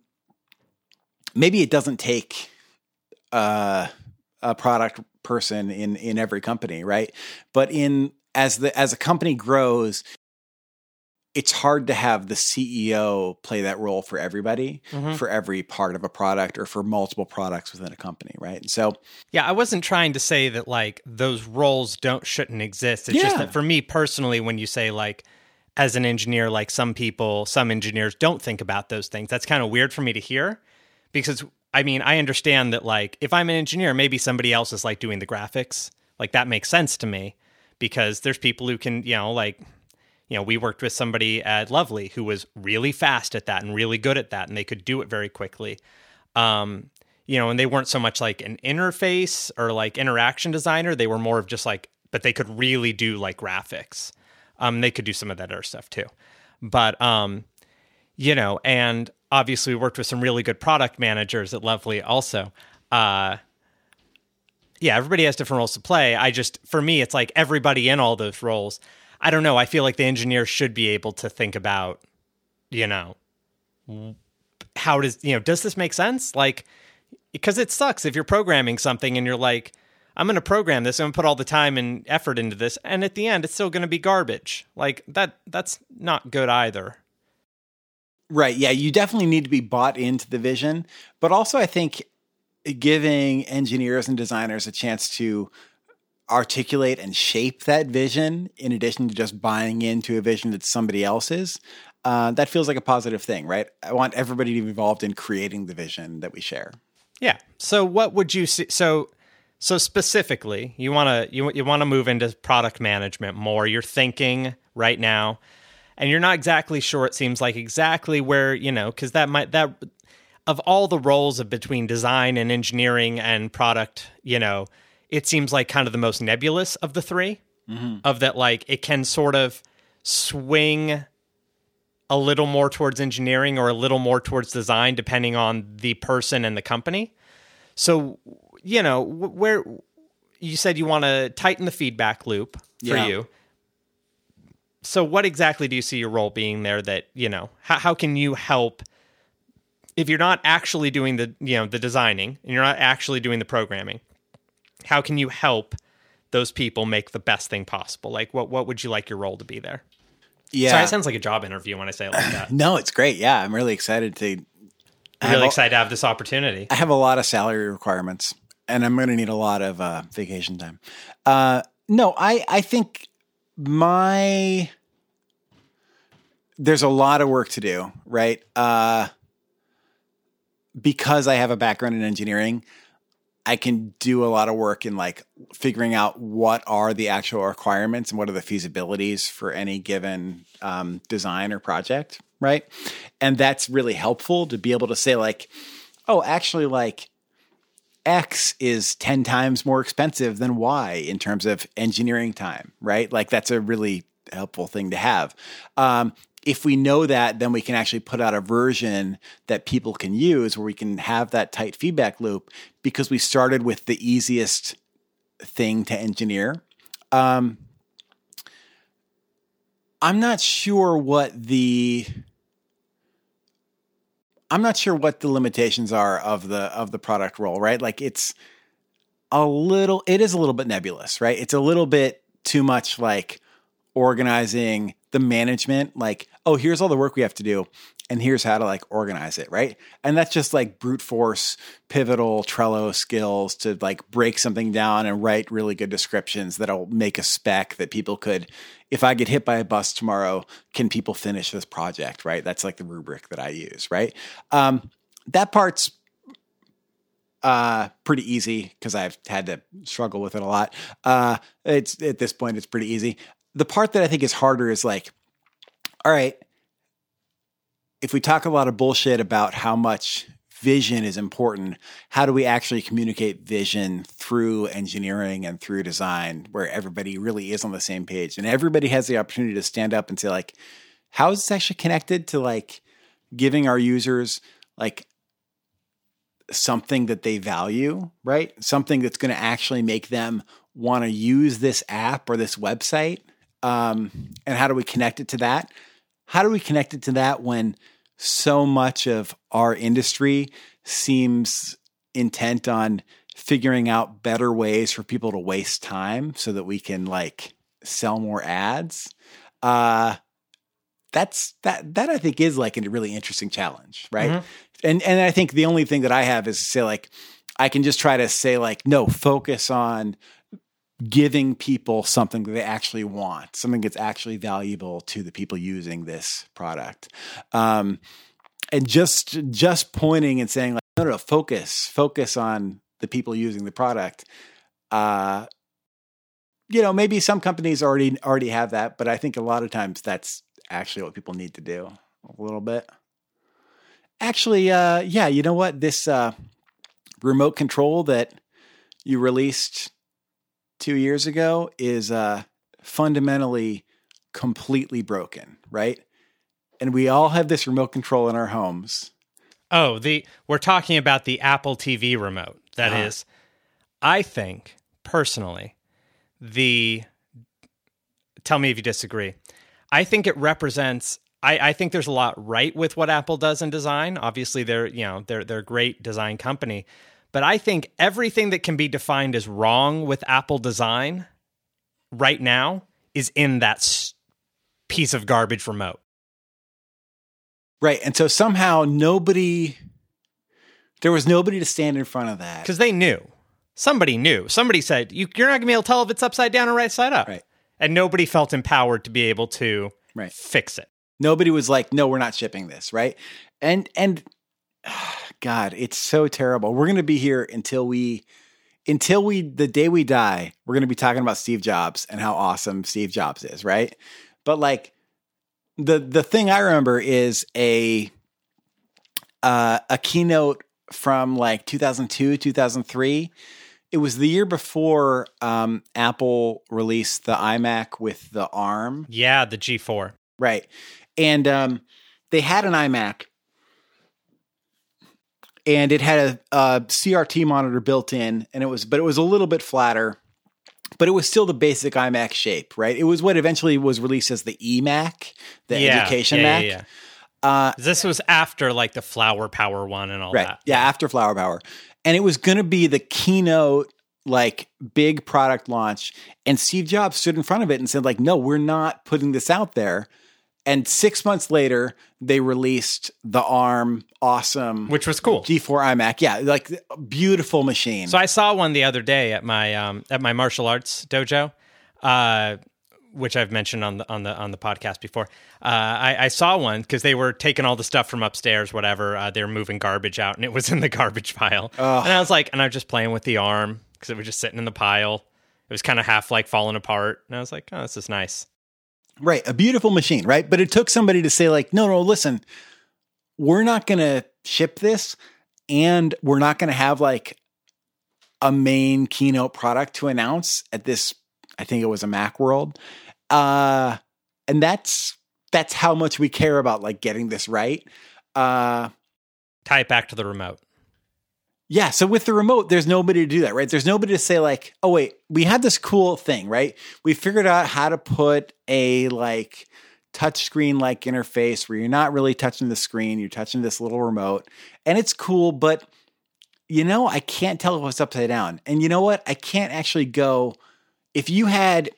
S1: maybe it doesn't take uh, a product person in in every company, right? But in as the as a company grows, it's hard to have the CEO play that role for everybody, mm-hmm. for every part of a product or for multiple products within a company, right? And so,
S2: yeah, I wasn't trying to say that like those roles don't shouldn't exist. It's yeah. just that for me personally, when you say like as an engineer, like some people, some engineers don't think about those things. That's kind of weird for me to hear because I mean, I understand that like if I'm an engineer, maybe somebody else is like doing the graphics. Like that makes sense to me because there's people who can, you know, like you know, we worked with somebody at Lovely who was really fast at that and really good at that and they could do it very quickly. Um, you know, and they weren't so much like an interface or like interaction designer, they were more of just like but they could really do like graphics. Um, they could do some of that other stuff too. But um, you know, and obviously we worked with some really good product managers at Lovely also. Uh, yeah, everybody has different roles to play. I just, for me, it's like everybody in all those roles. I don't know. I feel like the engineer should be able to think about, you know, how does, you know, does this make sense? Like, because it sucks if you're programming something and you're like, I'm going to program this. I'm going to put all the time and effort into this, and at the end, it's still going to be garbage. Like that. That's not good either.
S1: Right. Yeah. You definitely need to be bought into the vision. But also, I think giving engineers and designers a chance to articulate and shape that vision in addition to just buying into a vision that somebody else's uh, that feels like a positive thing right? I want everybody to be involved in creating the vision that we share.
S2: Yeah. So what would you see so so specifically you want to you, you want to move into product management more. You're thinking right now and you're not exactly sure it seems like exactly where you know because that might that of all the roles of between design and engineering and product you know it seems like kind of the most nebulous of the 3 mm-hmm. of that like it can sort of swing a little more towards engineering or a little more towards design depending on the person and the company so you know where you said you want to tighten the feedback loop for yeah. you so what exactly do you see your role being there that you know how, how can you help if you're not actually doing the you know the designing and you're not actually doing the programming how can you help those people make the best thing possible? Like what what would you like your role to be there?
S1: Yeah.
S2: Sorry, it sounds like a job interview when i say it like that.
S1: No it's great. Yeah i'm really excited to
S2: really excited to have this opportunity.
S1: I have a lot of salary requirements and i'm going to need a lot of uh, vacation time. Uh, no i i think my there's a lot of work to do, right? Uh, because I have a background in engineering, I can do a lot of work in like figuring out what are the actual requirements and what are the feasibilities for any given um, design or project, right? And that's really helpful to be able to say like, oh, actually, like X is 10 times more expensive than Y in terms of engineering time, right? Like that's a really helpful thing to have. Um, if we know that, then we can actually put out a version that people can use where we can have that tight feedback loop because we started with the easiest thing to engineer. Um, I'm not sure what the I'm not sure what the limitations are of the of the product role, right? Like it's a little it is a little bit nebulous, right? It's a little bit too much like organizing the management like oh here's all the work we have to do and here's how to like organize it right and that's just like brute force Pivotal Trello skills to like break something down and write really good descriptions that'll make a spec that people could if i get hit by a bus tomorrow can people finish this project right that's like the rubric that i use right um, that part's uh, pretty easy because I've had to struggle with it a lot. Uh, it's at this point, it's pretty easy. The part that I think is harder is like, all right, if we talk a lot of bullshit about how much vision is important, how do we actually communicate vision through engineering and through design where everybody really is on the same page and everybody has the opportunity to stand up and say like, how is this actually connected to like giving our users like something that they value, right? Something that's going to actually make them want to use this app or this website. Um, and how do we connect it to that? How do we connect it to that when so much of our industry seems intent on figuring out better ways for people to waste time so that we can like sell more ads? Uh, that's that that I think is like a really interesting challenge, right? Mm-hmm. And and I think the only thing that I have is to say like I can just try to say like no, focus on giving people something that they actually want, something that's actually valuable to the people using this product. Um, and just just pointing and saying like no no, no focus focus on the people using the product. Uh, you know, maybe some companies already already have that, but I think a lot of times that's actually what people need to do a little bit. Actually, uh, yeah, you know what? This uh, remote control that you released two years ago is uh, fundamentally completely broken, right? And we all have this remote control in our homes.
S2: Oh, the we're talking about the Apple TV remote. That uh-huh. is, I think personally, the tell me if you disagree. I think it represents. I, I think there's a lot right with what Apple does in design. Obviously, they're you know they're they're a great design company, but I think everything that can be defined as wrong with Apple design right now is in that piece of garbage remote.
S1: Right. And so somehow nobody, there was nobody to stand in front of that.
S2: because they knew. Somebody knew. Somebody said you, you're not going to be able to tell if it's upside down or right side up.
S1: Right.
S2: And nobody felt empowered to be able to
S1: Right.
S2: fix it.
S1: Nobody was like, no, we're not shipping this. Right. And, and God, it's so terrible. We're going to be here until we, until we, the day we die, we're going to be talking about Steve Jobs and how awesome Steve Jobs is. Right. But like the, the thing I remember is a, uh, a keynote from like 2002, 2003. It was the year before um, Apple released the iMac with the ARM.
S2: Yeah, the G4.
S1: Right. And um, they had an iMac and it had a, a CRT monitor built in and it was but it was a little bit flatter but it was still the basic iMac shape, right? It was what eventually was released as the eMac, the
S2: yeah,
S1: education
S2: yeah,
S1: Mac.
S2: Yeah, yeah.
S1: Uh,
S2: This was after like the Flower Power one and all
S1: right.
S2: that.
S1: Yeah, after Flower Power. And it was going to be the keynote like big product launch and Steve Jobs stood in front of it and said like no, we're not putting this out there. And 6 months later, they released the ARM awesome
S2: Which was cool.
S1: G4 iMac. Yeah, like beautiful machine.
S2: So I saw one the other day at my um, at my martial arts dojo, uh, which I've mentioned on the on the on the podcast before. Uh, I, I saw one because they were taking all the stuff from upstairs, whatever. Uh, they were moving garbage out, and it was in the garbage pile.
S1: Ugh.
S2: And I was like, and I was just playing with the arm because it was just sitting in the pile. It was kind of half like falling apart, and I was like, oh, this is nice.
S1: Right, a beautiful machine, right? But it took somebody to say like, "No, no, listen. We're not going to ship this and we're not going to have like a main keynote product to announce at this I think it was a Macworld." Uh and that's that's how much we care about like getting this right. Uh
S2: Tie it back to the remote.
S1: Yeah, so with the remote, there's nobody to do that, right? There's nobody to say like, "Oh wait, we had this cool thing, right? We figured out how to put a like touchscreen like interface where you're not really touching the screen, you're touching this little remote, and it's cool, but you know, I can't tell if it's upside down. And you know what? I can't actually go if you had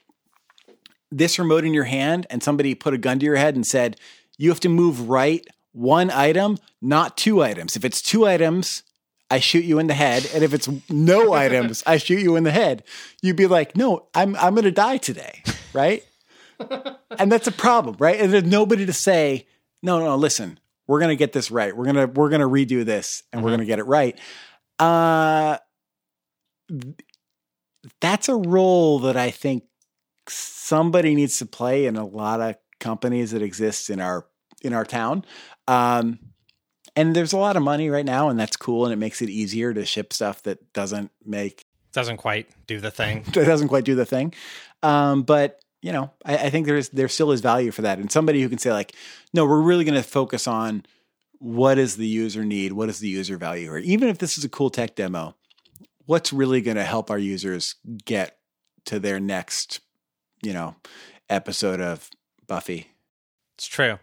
S1: this remote in your hand and somebody put a gun to your head and said, "You have to move right one item, not two items. If it's two items, I shoot you in the head, and if it's no items, I shoot you in the head." You'd be like, "No, I'm I'm going to die today." Right? and that's a problem, right? And there's nobody to say, "No, no, listen. We're going to get this right. We're going to we're going to redo this and we're
S2: Mhm.
S1: going to get it right." Uh that's a role that I think somebody needs to play in a lot of companies that exist in our in our town. Um, and there's a lot of money right now, and that's cool, and it makes it easier to ship stuff that doesn't make
S2: Doesn't quite do the thing.
S1: It doesn't quite do the thing. Um, but you know, I, I think there's there still is value for that, and somebody who can say like, no, we're really going to focus on what does the user need, what is the user value, or even if this is a cool tech demo, what's really going to help our users get to their next, you know, episode of Buffy.
S2: It's true.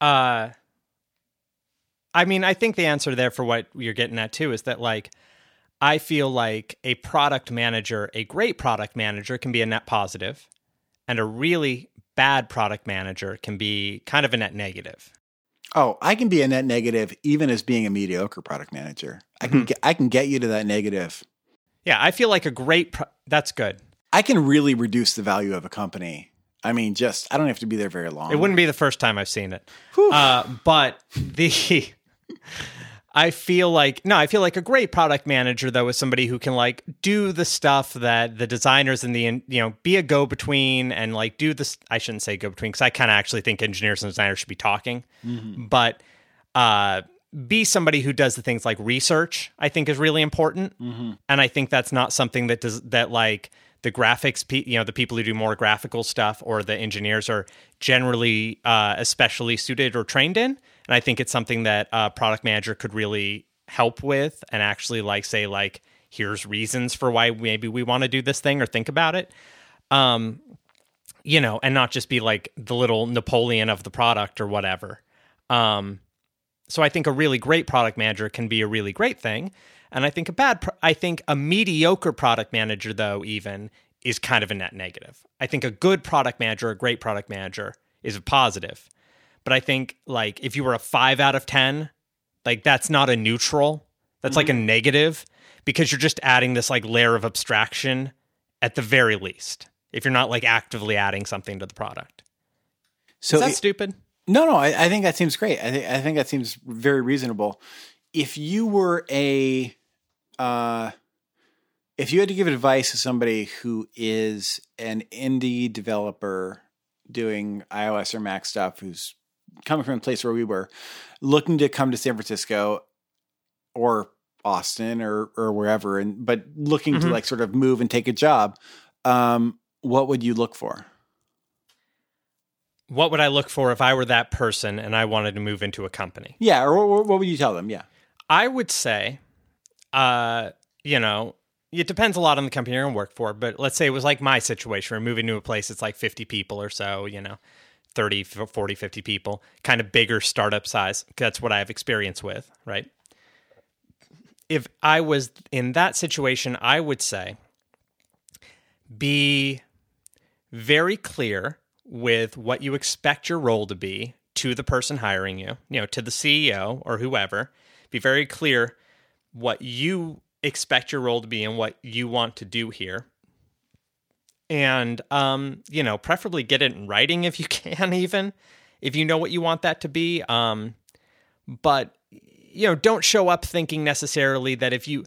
S2: Uh I mean, I think the answer there for what you're getting at too is that like I feel like a product manager, a great product manager can be a net positive and a really bad product manager can be kind of a net negative.
S1: Oh, I can be a net negative even as being a mediocre product manager. I can
S2: Mhm.
S1: get I can get you to that negative.
S2: Yeah, I feel like a great pro- that's good.
S1: I can really reduce the value of a company. I mean, just I don't have to be there very long.
S2: It wouldn't be the first time I've seen it. Uh, but the I feel like no, I feel like a great product manager though is somebody who can like do the stuff that the designers and the you know be a go between and like do this. I shouldn't say go between because I kind of actually think engineers and designers should be talking,
S1: Mhm.
S2: but uh, be somebody who does the things like research. I think is really important,
S1: Mhm.
S2: and I think that's not something that does that like the graphics pe- you know the people who do more graphical stuff or the engineers are generally uh, especially suited or trained in and i think it's something that a product manager could really help with and actually like say like here's reasons for why maybe we want to do this thing or think about it um you know and not just be like the little napoleon of the product or whatever um so i think a really great product manager can be a really great thing and I think a bad, pro- I think a mediocre product manager, though, even is kind of a net negative. I think a good product manager, a great product manager, is a positive. But I think like if you were a five out of 10, like that's not a neutral. That's mm-hmm. like a mm-hmm. negative because you're just adding this like layer of abstraction at the very least. If you're not like actively adding something to the product. So Is that it, stupid?
S1: No, no. I, I, think that seems great. I think I think that seems very reasonable. If you were a, uh, if you had to give advice to somebody who is an indie developer doing iOS or Mac stuff, who's coming from a place where we were, looking to come to San Francisco or Austin or or wherever, and but looking mm-hmm. to like sort of move and take a job, um, what would you look for?
S2: What would I look for if I were that person and I wanted to move into a company?
S1: Yeah, or what would you tell them? Yeah,
S2: I would say, uh, you know, it depends a lot on the company you're going to work for, but let's say it was like my situation. We're moving to a place that's like 50 people or so, you know, 30, 40, 50 people, kind of bigger startup size. That's what I have experience with, right? If I was in that situation, I would say be very clear with what you expect your role to be to the person hiring you, you know, to the CEO or whoever. Be very clear what you expect your role to be and what you want to do here. And um, you know, preferably get it in writing if you can even if you know what you want that to be. Um, but you know, don't show up thinking necessarily that if you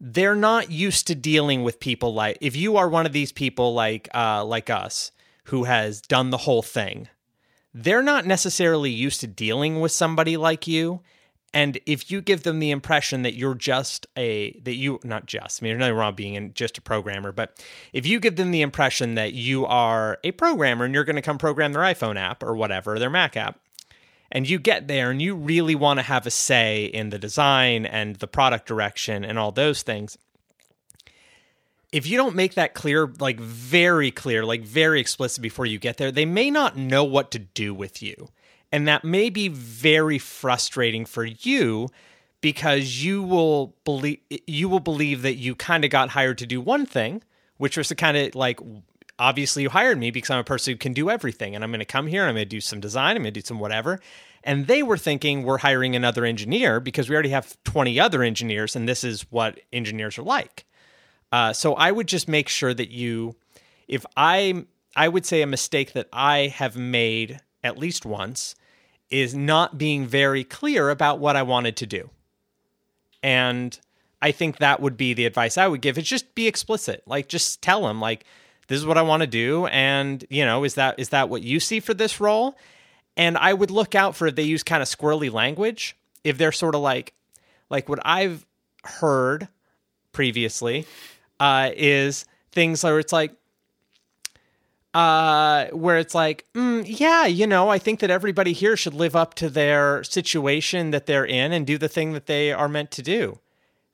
S2: they're not used to dealing with people like if you are one of these people like uh like us who has done the whole thing they're not necessarily used to dealing with somebody like you and if you give them the impression that you're just a that you not just I mean there's nothing wrong being just a programmer, but if you give them the impression that you are a programmer and you're going to come program their iPhone app or whatever, their Mac app, and you get there and you really want to have a say in the design and the product direction and all those things, if you don't make that clear, like very clear, like very explicit before you get there, they may not know what to do with you. And that may be very frustrating for you because you will believe you will believe that you kind of got hired to do one thing, which was to kind of like obviously you hired me because I'm a person who can do everything and I'm going to come here and I'm going to do some design, I'm going to do some whatever. And they were thinking we're hiring another engineer because we already have 20 other engineers and this is what engineers are like. Uh, so I would just make sure that you, if I, I would say a mistake that I have made at least once is not being very clear about what I wanted to do. And I think that would be the advice I would give is just be explicit. Like just tell them like this is what I want to do and you know is that is that what you see for this role? And I would look out for if they use kind of squirrely language, if they're sort of like like what I've heard previously uh, is things where it's like uh, where it's like, mm, yeah, you know, I think that everybody here should live up to their situation that they're in and do the thing that they are meant to do.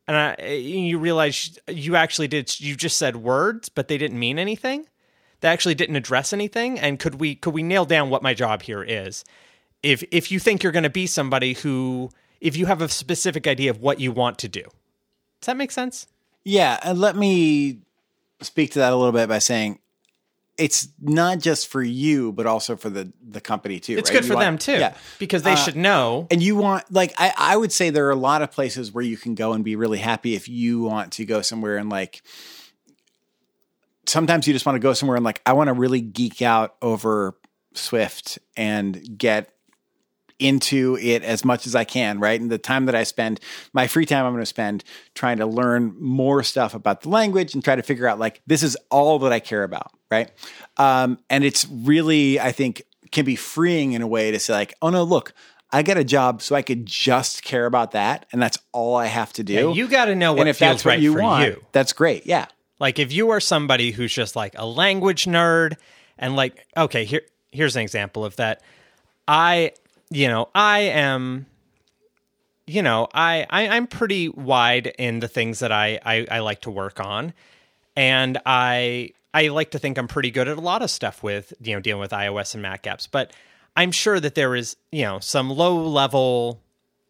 S2: And I, you realize you actually did. You just said words, but they didn't mean anything. They actually didn't address anything. And could we could we nail down what my job here is? If if you think you're going to be somebody who, if you have a specific idea of what you want to do, does that make sense?
S1: Yeah, and let me speak to that a little bit by saying it's not just for you, but also for the the company too.
S2: It's
S1: right?
S2: good you for want, them too, yeah. because they uh, should know.
S1: And you want like I, I would say there are a lot of places where you can go and be really happy if you want to go somewhere and like. Sometimes you just want to go somewhere and like I want to really geek out over Swift and get into it as much as I can, right? And the time that I spend, my free time, I'm going to spend trying to learn more stuff about the language and try to figure out like, this is all that I care about, right? Um, and it's really, I think, can be freeing in a way to say, like, oh no, look, I get a job so I could just care about that, and that's all I have to do.
S2: Yeah, you got to know what and if that's right what you for want, you.
S1: That's great. Yeah.
S2: Like if you are somebody who's just like a language nerd, and like, okay, here here's an example of that. I you know, I am you know, I, I am pretty wide in the things that I, I I like to work on, and I I like to think I'm pretty good at a lot of stuff with you know dealing with iOS and Mac apps. But I'm sure that there is you know some low level,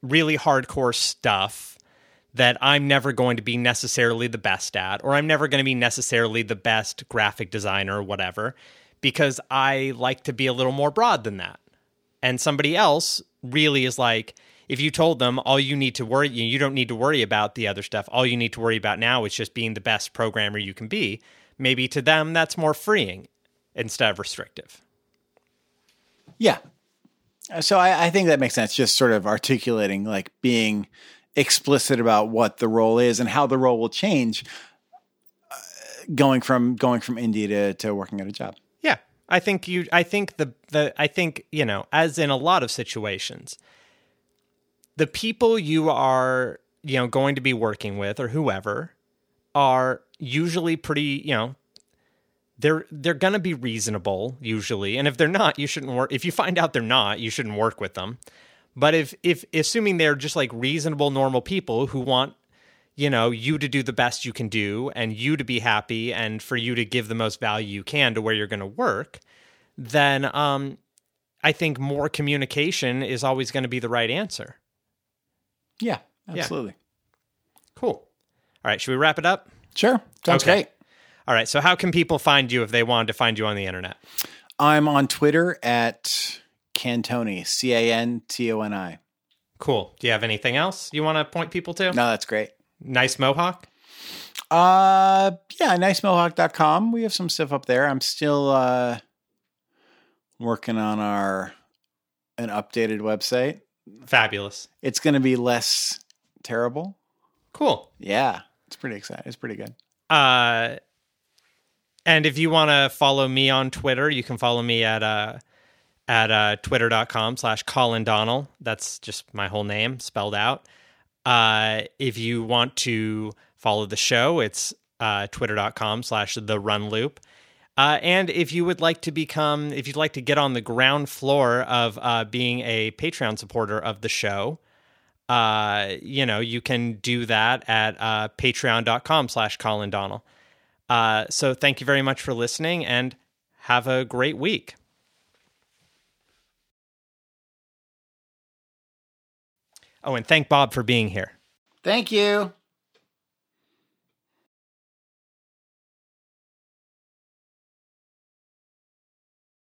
S2: really hardcore stuff that I'm never going to be necessarily the best at, or I'm never going to be necessarily the best graphic designer or whatever, because I like to be a little more broad than that And somebody else really is like, if you told them all you need to worry, you don't need to worry about the other stuff. All you need to worry about now is just being the best programmer you can be. Maybe to them, that's more freeing instead of restrictive.
S1: Yeah. So I, I think that makes sense. Just sort of articulating, like being explicit about what the role is and how the role will change uh, going from going from indie to, to working at a job.
S2: I think you I think the the I think, you know, as in a lot of situations, the people you are, you know, going to be working with or whoever are usually pretty, you know, they're they're going to be reasonable usually. And if they're not, you shouldn't work if you find out they're not, you shouldn't work with them. But if if assuming they're just like reasonable normal people who want you know you to do the best you can do and you to be happy and for you to give the most value you can to where you're going to work, then um I think more communication is always going to be the right answer.
S1: Yeah, absolutely.
S2: Yeah. Cool. All right, should we wrap it up?
S1: Sure. Sounds okay. great.
S2: All right. So, how can people find you if they wanted to find you on the internet?
S1: I'm on Twitter at Cantoni, C A N T O N I.
S2: Cool. Do you have anything else you want to point people to?
S1: No, that's great.
S2: Nice Mohawk?
S1: Uh, yeah, nicemohawk.com. We have some stuff up there. I'm still uh, working on our an updated website.
S2: Fabulous.
S1: It's going to be less terrible.
S2: Cool.
S1: Yeah, it's pretty exciting. It's pretty good.
S2: Uh, and if you want to follow me on Twitter, you can follow me at uh at uh, twitter.com slash Collin Donnell. That's just my whole name spelled out. Uh, if you want to follow the show, it's uh, twitter.com slash the run loop. Uh, and if you would like to become, if you'd like to get on the ground floor of uh, being a Patreon supporter of the show, uh, you know, you can do that at uh, patreon.com slash Collin Donnell. Uh, so thank you very much for listening and have a great week. Oh, and thank Bob for being here.
S1: Thank you.